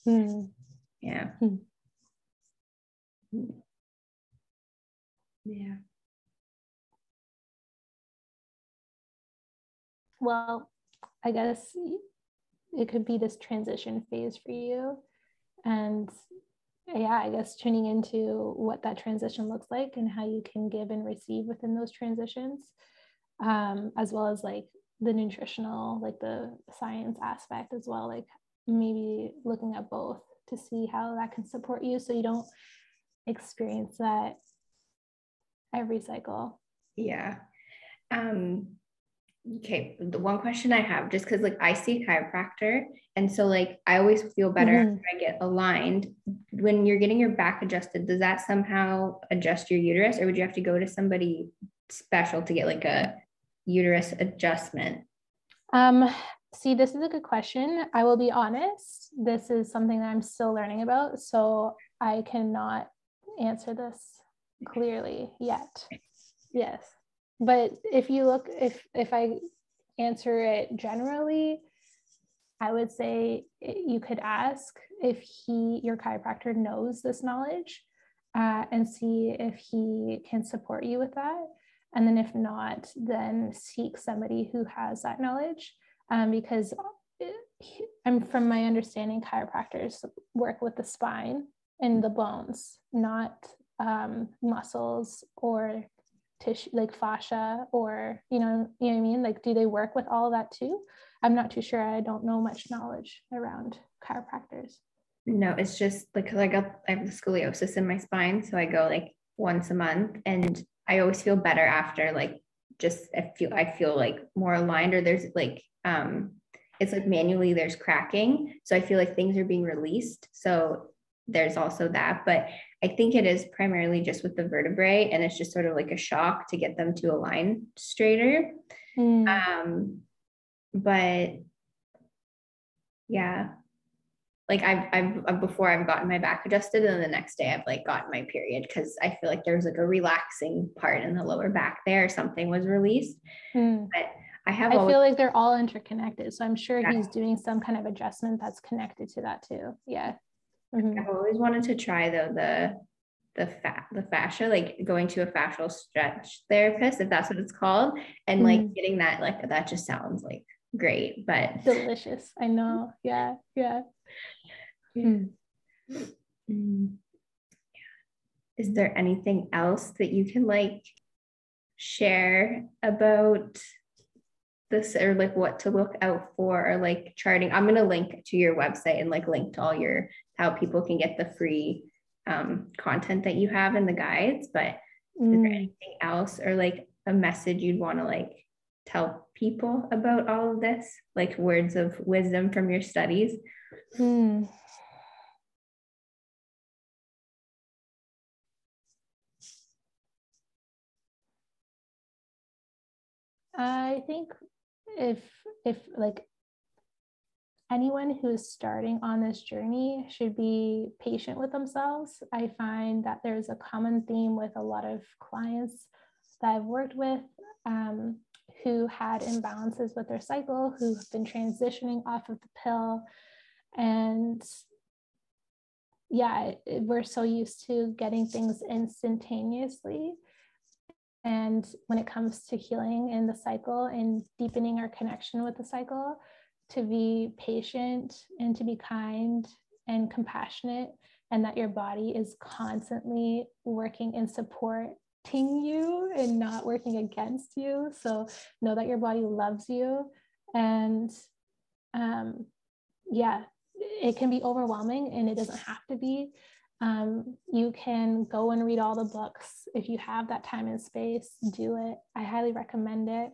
mm. Yeah. Mm. Yeah. Well, I guess it could be this transition phase for you. And yeah, I guess tuning into what that transition looks like and how you can give and receive within those transitions, um, as well as like the nutritional, like the science aspect as well, like maybe looking at both to see how that can support you so you don't experience that every cycle. Yeah. Um okay, the one question I have just cuz like I see a chiropractor and so like I always feel better mm-hmm. I get aligned. When you're getting your back adjusted, does that somehow adjust your uterus or would you have to go to somebody special to get like a uterus adjustment? Um, see, this is a good question. I will be honest. This is something that I'm still learning about. So I cannot answer this clearly yet. Yes. But if you look, if if I answer it generally, I would say you could ask if he, your chiropractor, knows this knowledge uh, and see if he can support you with that. And then if not, then seek somebody who has that knowledge um, because I'm from my understanding, chiropractors work with the spine and the bones, not um, muscles or tissue like fascia or you know you know what I mean like do they work with all that too I'm not too sure I don't know much knowledge around chiropractors no it's just like I got I have scoliosis in my spine so I go like once a month and I always feel better after like just I feel I feel like more aligned or there's like um it's like manually there's cracking. So I feel like things are being released. So there's also that. But I think it is primarily just with the vertebrae and it's just sort of like a shock to get them to align straighter. Mm. Um, but yeah, like I've, I've before I've gotten my back adjusted and the next day I've like gotten my period because I feel like there was like a relaxing part in the lower back there something was released mm. but I have I always, feel like they're all interconnected so I'm sure yeah. he's doing some kind of adjustment that's connected to that too yeah mm-hmm. I've always wanted to try though the the fat the fascia like going to a fascial stretch therapist if that's what it's called and mm-hmm. like getting that like that just sounds like great but delicious I know yeah yeah Mm. Is there anything else that you can like share about this or like what to look out for or like charting? I'm going to link to your website and like link to all your how people can get the free um, content that you have in the guides. But mm. is there mm. anything else or like a message you'd want to like tell people about all of this, like words of wisdom from your studies? Mm. I think if if like anyone who is starting on this journey should be patient with themselves. I find that there's a common theme with a lot of clients that I've worked with um, who had imbalances with their cycle, who've been transitioning off of the pill. And yeah, we're so used to getting things instantaneously. And when it comes to healing in the cycle and deepening our connection with the cycle, to be patient and to be kind and compassionate, and that your body is constantly working in supporting you and not working against you. So know that your body loves you. And um, yeah, it can be overwhelming and it doesn't have to be. Um, you can go and read all the books if you have that time and space, do it. I highly recommend it.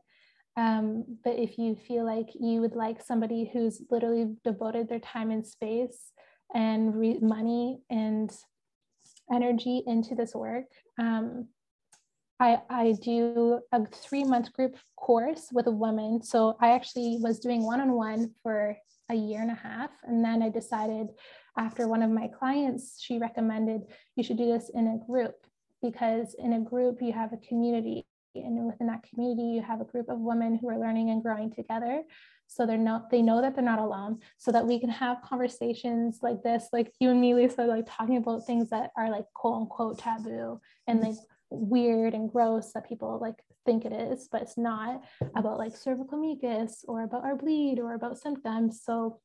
Um, but if you feel like you would like somebody who's literally devoted their time and space and re- money and energy into this work, um, I, I do a three month group course with a woman. So I actually was doing one on one for a year and a half. And then I decided after one of my clients, she recommended you should do this in a group because in a group you have a community and within that community you have a group of women who are learning and growing together. So they're not they know that they're not alone so that we can have conversations like this like you and me lisa like talking about things that are like quote unquote taboo and like weird and gross that people like think it is but it's not about like cervical mucus or about our bleed or about symptoms. So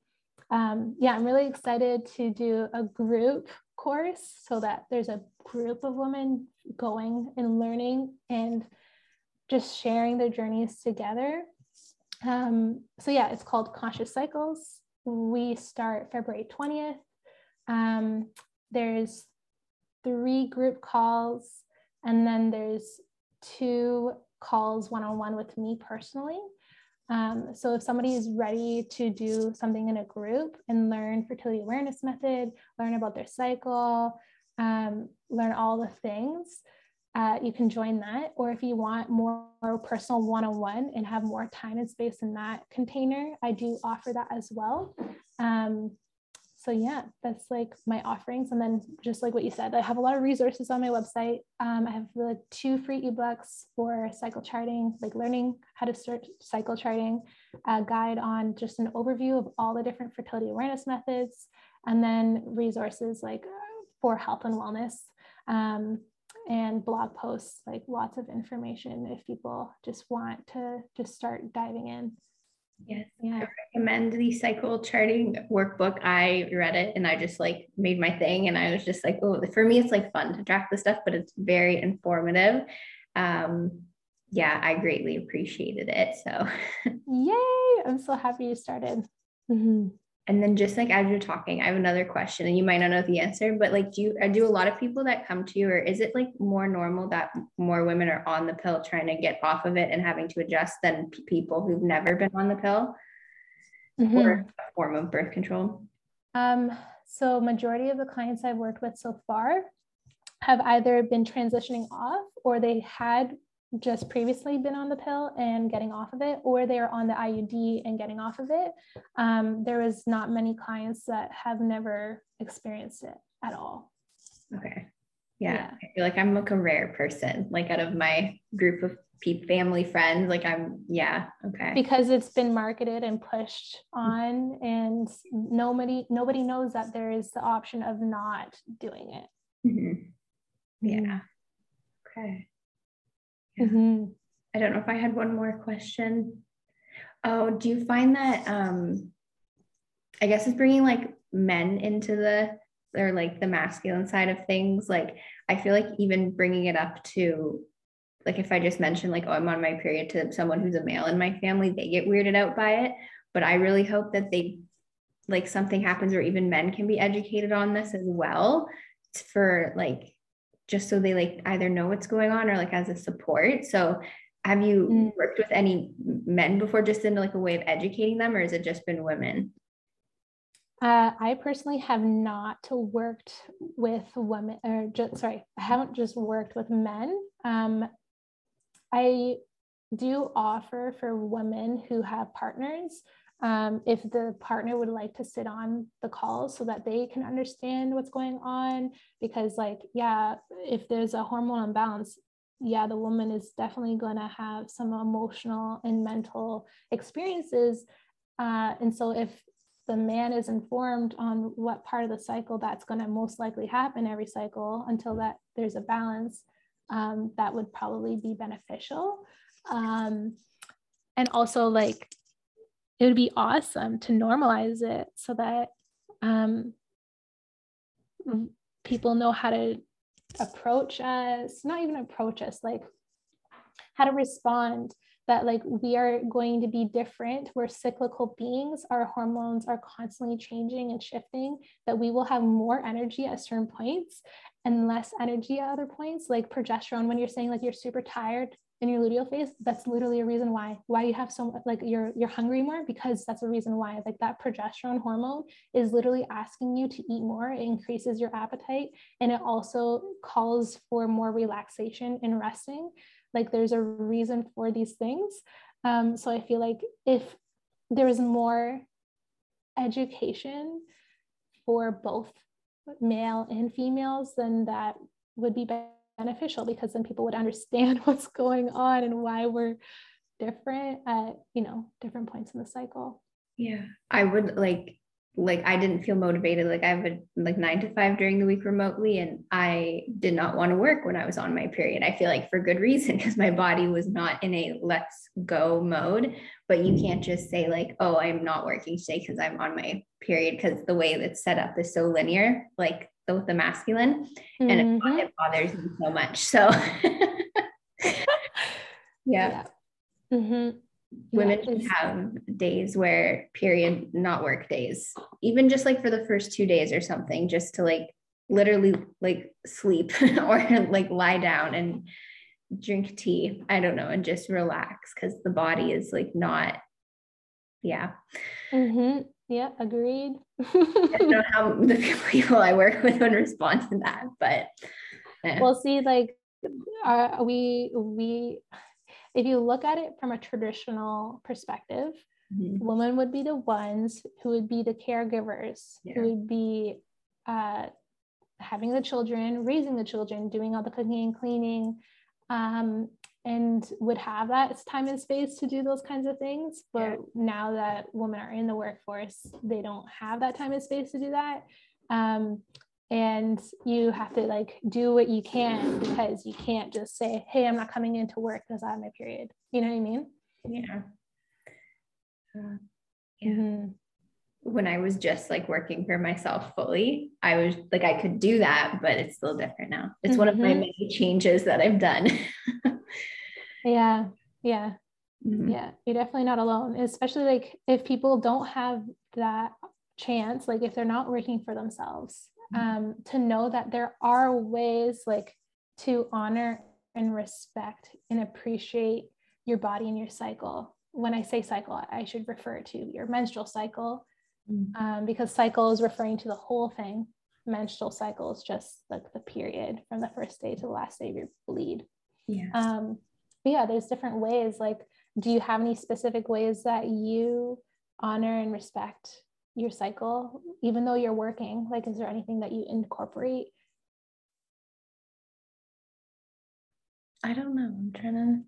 um, yeah i'm really excited to do a group course so that there's a group of women going and learning and just sharing their journeys together. Um, so yeah, it's called Conscious Cycles. We start February 20th. Um, there's three group calls, and then there's two calls one-on-one with me personally. Um, so if somebody is ready to do something in a group and learn fertility awareness method, learn about their cycle, um, learn all the things, uh, you can join that. Or if you want more personal one on one and have more time and space in that container, I do offer that as well. Um, so, yeah, that's like my offerings. And then, just like what you said, I have a lot of resources on my website. Um, I have the two free ebooks for cycle charting, like learning how to start cycle charting, a guide on just an overview of all the different fertility awareness methods, and then resources like for health and wellness. Um, and blog posts, like lots of information if people just want to just start diving in. Yes, yeah. I recommend the cycle charting workbook. I read it and I just like made my thing, and I was just like, oh, for me, it's like fun to track the stuff, but it's very informative. Um, yeah, I greatly appreciated it. So, yay! I'm so happy you started. Mm-hmm. And then just like as you're talking, I have another question and you might not know the answer, but like do you uh, do a lot of people that come to you or is it like more normal that more women are on the pill trying to get off of it and having to adjust than p- people who've never been on the pill mm-hmm. or a form of birth control? Um, so majority of the clients I've worked with so far have either been transitioning off or they had just previously been on the pill and getting off of it, or they are on the IUD and getting off of it. Um, there was not many clients that have never experienced it at all. Okay. Yeah. yeah. I feel like I'm like a rare person, like out of my group of people, family, friends. Like I'm, yeah. Okay. Because it's been marketed and pushed on, and nobody nobody knows that there is the option of not doing it. Mm-hmm. Yeah. Mm-hmm. Mm-hmm. I don't know if I had one more question. Oh, do you find that um I guess it's bringing like men into the or like the masculine side of things like I feel like even bringing it up to like if I just mention like oh I'm on my period to someone who's a male in my family they get weirded out by it but I really hope that they like something happens or even men can be educated on this as well for like just so they like either know what's going on or like as a support. So have you mm. worked with any men before just in like a way of educating them or has it just been women? Uh, I personally have not worked with women or just sorry, I haven't just worked with men. Um, I do offer for women who have partners um, if the partner would like to sit on the call so that they can understand what's going on. Because like yeah if there's a hormone imbalance yeah the woman is definitely going to have some emotional and mental experiences. Uh, and so if the man is informed on what part of the cycle that's going to most likely happen every cycle until that there's a balance um, that would probably be beneficial. Um, and also like it would be awesome to normalize it so that um, people know how to approach us not even approach us like how to respond that like we are going to be different. We're cyclical beings. Our hormones are constantly changing and shifting that we will have more energy at certain points and less energy at other points. Like progesterone when you're saying like you're super tired in your luteal phase that's literally a reason why why you have so much like you're you're hungry more because that's a reason why like that progesterone hormone is literally asking you to eat more. It increases your appetite and it also calls for more relaxation and resting. Like there's a reason for these things. Um, so i feel like if there was more education for both male and females then that would be better beneficial because then people would understand what's going on and why we're different at you know different points in the cycle. Yeah. I would like like i didn't feel motivated. Like i would like nine to five during the week remotely and i did not want to work when i was on my period. I feel like for good reason because my body was not in a let's go mode. But you can't just say like oh i'm not working today because i'm on my period because the way it's set up is so linear. Like with the masculine mm-hmm. and it, mm-hmm. it, bothers me so much so yeah, yeah. Mm-hmm. women yeah, have days where period not work days even just like for the first two days or something just to like literally like sleep or like lie down and drink tea i don't know and just relax because the body is like not yeah mm-hmm. Yeah, agreed. I don't know how the people I work with would respond to that, but yeah. well, see, like, are we we if you look at it from a traditional perspective, mm-hmm. women would be the ones who would be the caregivers, yeah. who would be uh, having the children, raising the children, doing all the cooking and cleaning, um, and would have that time and space to do those kinds of things. But yeah. now that women are in the workforce, they don't have that time and space to do that. Um, and you have to like do what you can because you can't just say, hey, I'm not coming into work because I have my period. You know what I mean? Yeah. Uh, yeah. Mm-hmm. When I was just like working for myself fully, I was like, I could do that, but it's still different now. It's mm-hmm. one of my mm-hmm. many changes that I've done. Yeah. Yeah. Mm-hmm. Yeah. You're definitely not alone, especially like if people don't have that chance, like if they're not working for themselves, mm-hmm. um, to know that there are ways like to honor and respect and appreciate your body and your cycle. When I say cycle, I should refer to your menstrual cycle mm-hmm. um, because cycle is referring to the whole thing. Menstrual cycle is just like the period from the first day to the last day of your bleed. Yeah. Um, yeah, there's different ways. Like, do you have any specific ways that you honor and respect your cycle, even though you're working? Like, is there anything that you incorporate? I don't know. I'm trying to.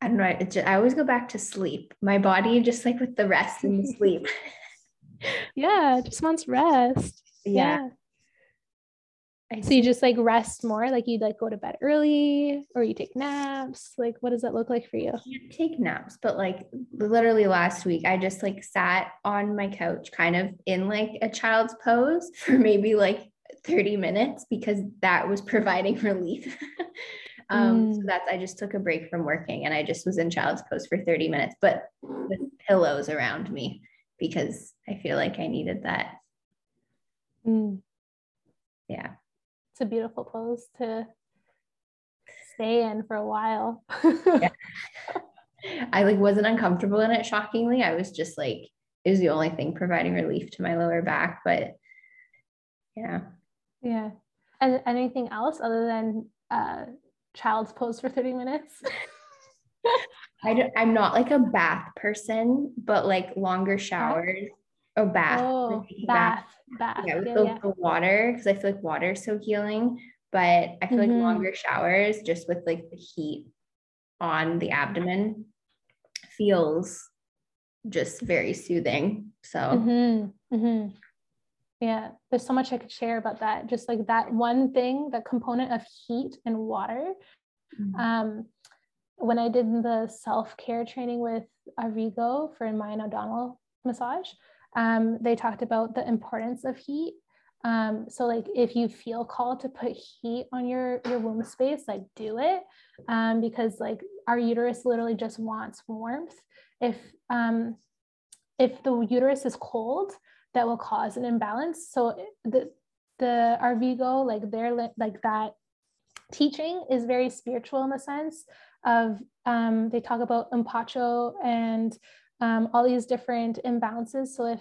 I don't know. Just, I always go back to sleep. My body, just like with the rest and the sleep. yeah, just wants rest. Yeah. yeah. So you just like rest more, like you like go to bed early or you take naps. Like what does that look like for you? Take naps, but like literally last week I just like sat on my couch kind of in like a child's pose for maybe like 30 minutes because that was providing relief. um, mm. so that's I just took a break from working and I just was in child's pose for 30 minutes, but with pillows around me because I feel like I needed that. Mm. Yeah it's a beautiful pose to stay in for a while. yeah. I like wasn't uncomfortable in it shockingly. I was just like it was the only thing providing relief to my lower back, but yeah. Yeah. And anything else other than uh child's pose for 30 minutes? I don't, I'm not like a bath person, but like longer showers. Oh, bath. Oh, bath, bath. Yeah, with Yeah, the, yeah. the water because I feel like water is so healing. But I feel like Mhm. longer showers just with like the heat on the abdomen feels just very soothing. So Mm-hmm. Mm-hmm. Yeah, there's so much I could share about that. Just like that one thing, the component of heat and water. Mhm. Um, when I did the self care training with Arvigo for Maya Abdominal massage, um, they talked about the importance of heat. Um, so like if you feel called to put heat on your your womb space, like do it, um, because like our uterus literally just wants warmth. If um, if the uterus is cold, that will cause an imbalance. So the the Arvigo, like they're like that teaching is very spiritual in the sense of um, they talk about empacho and um, all these different imbalances. So if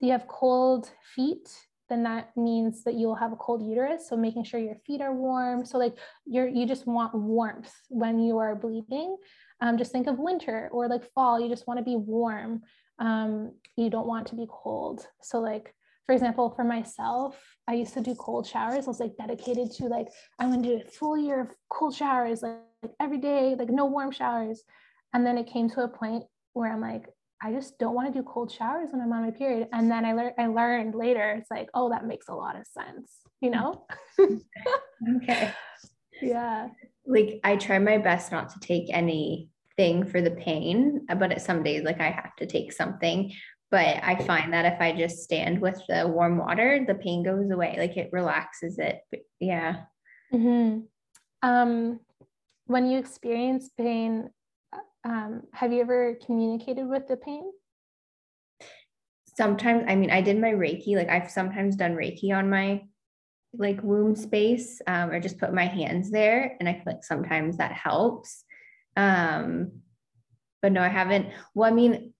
you have cold feet, then that means that you will have a cold uterus. So making sure your feet are warm. So like you're you just want warmth when you are bleeding. Um, just think of winter or like fall. You just want to be warm. Um, you don't want to be cold. So like for example, for myself, I used to do cold showers. I was like dedicated to like, I'm gonna do a full year of cold showers, like, like every day, like no warm showers. And then it came to a point where I'm like, I just don't want to do cold showers when I'm on my period. And then I learned I learned later, it's like, oh, that makes a lot of sense, you know? okay. yeah. Like I try my best not to take anything for the pain, but at some days like I have to take something. But I find that if I just stand with the warm water, the pain goes away. Like it relaxes it. But yeah. hmm Um, when you experience pain, um, have you ever communicated with the pain? sometimes i mean i did my reiki like i've sometimes done reiki on my like womb space um, or just put my hands there and i feel like sometimes that helps um but no i haven't well i mean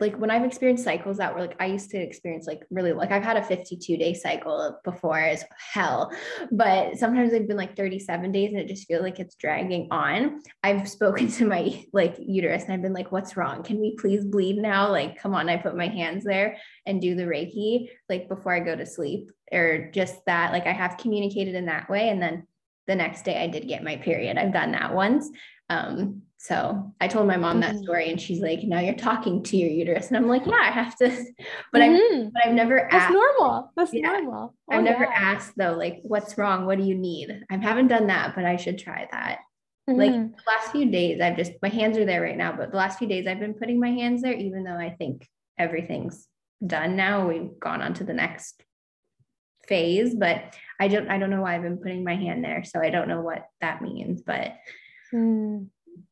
like when I've experienced cycles that were like I used to experience like really like I've had a 52 day cycle before as hell, but sometimes they've been like 37 days and it just feels like it's dragging on. I've spoken to my like uterus and I've been like, what's wrong? Can we please bleed now? Like, come on, I put my hands there and do the Reiki like before I go to sleep or just that. Like I have communicated in that way. And then the next day I did get my period. I've done that once. Um, so I told my mom that Mhm. story and she's like, now you're talking to your uterus. And I'm like, yeah, I have to, but I've, Mhm. but I've never That's asked, normal. That's Yeah. normal. I've Oh, never yeah. asked though, like, what's wrong? What do you need? I haven't done that, but I should try that. Like Mhm. the last few days, I've just, my hands are there right now, but the last few days I've been putting my hands there, even though I think everything's done now. We've gone on to the next phase, but I don't, I don't know why I've been putting my hand there. So I don't know what that means, but Mm,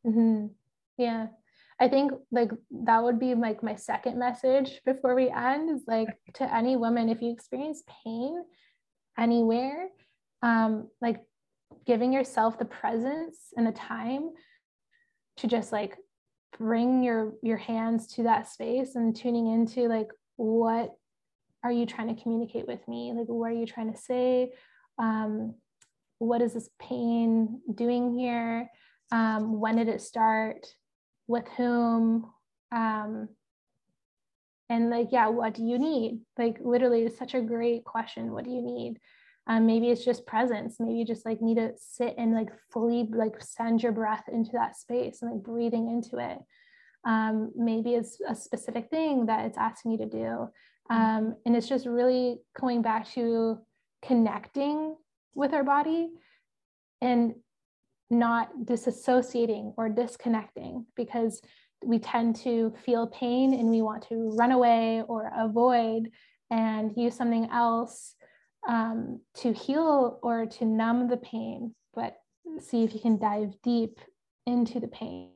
mhm. Yeah. I think like that would be like my second message before we end is like to any woman, if you experience pain anywhere, um, like giving yourself the presence and the time to just like bring your your hands to that space and tuning into like what are you trying to communicate with me? Like what are you trying to say? Um, what is this pain doing here? Um, when did it start? With whom? Um, and like, yeah, what do you need? Like, literally, it's such a great question. What do you need? Um, maybe it's just presence. Maybe you just like need to sit and like fully like send your breath into that space and like breathing into it. Um, maybe it's a specific thing that it's asking you to do. Um, and it's just really going back to connecting with our body and not disassociating or disconnecting because we tend to feel pain and we want to run away or avoid and use something else um, to heal or to numb the pain, but see if you can dive deep into the pain.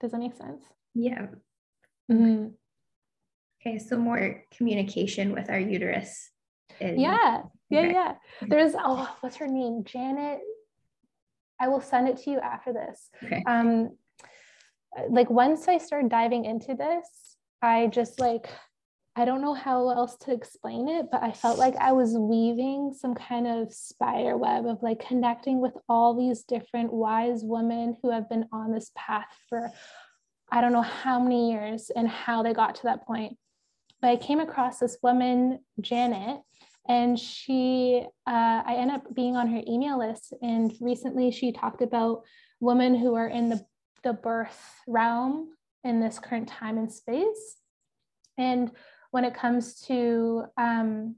Does that make sense? yeah. Mhm. Okay. So more communication with our uterus. is- Yeah, yeah, Okay. yeah. There's oh, what's her name? Janet. I will send it to you after this. Okay. Um, like once I started diving into this, I just like I don't know how else to explain it, but I felt like I was weaving some kind of spider web of like connecting with all these different wise women who have been on this path for I don't know how many years and how they got to that point. But I came across this woman, Janet, and she, uh, I ended up being on her email list. And recently she talked about women who are in the, the birth realm in this current time and space. And when it comes to um,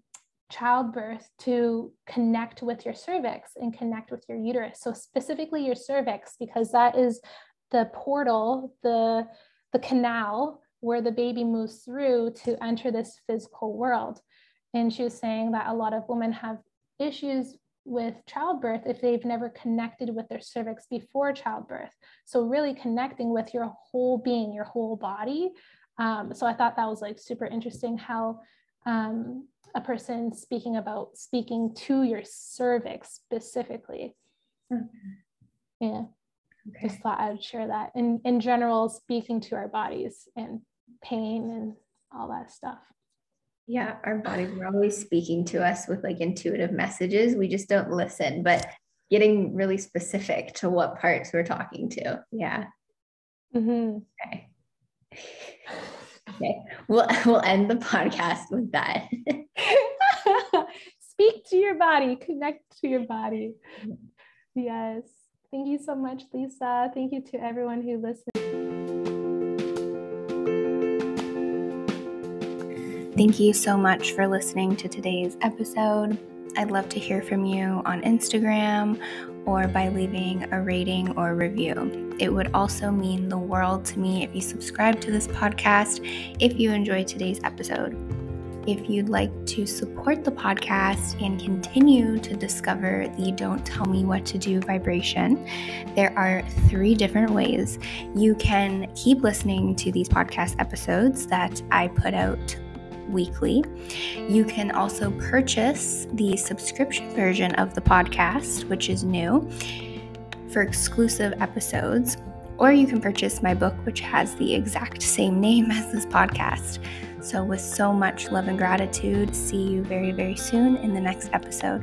childbirth to connect with your cervix and connect with your uterus. So specifically your cervix, because that is the portal, the, the canal where the baby moves through to enter this physical world. And she was saying that a lot of women have issues with childbirth if they've never connected with their cervix before childbirth. So, really connecting with your whole being, your whole body. Um, so, I thought that was like super interesting how um, a person speaking about speaking to your cervix specifically. Okay. Yeah. Okay. Just thought I'd share that. In in general, speaking to our bodies and pain and all that stuff. Yeah, our bodies are always speaking to us with like intuitive messages. We just don't listen, but getting really specific to what parts we're talking to. Yeah. Mm-hmm. Okay. Okay, we'll we'll end the podcast with that. Speak to your body, connect to your body. Yes. Thank you so much, Lisa. Thank you to everyone who listened. Thank you so much for listening to today's episode. I'd love to hear from you on Instagram or by leaving a rating or review. It would also mean the world to me if you subscribe to this podcast if you enjoyed today's episode. If you'd like to support the podcast and continue to discover the Don't Tell Me What to Do vibration, there are three different ways. You can keep listening to these podcast episodes that I put out weekly. You can also purchase the subscription version of the podcast, which is new, for exclusive episodes. Or you can purchase my book, which has the exact same name as this podcast. So, with so much love and gratitude, see you very, very soon in the next episode.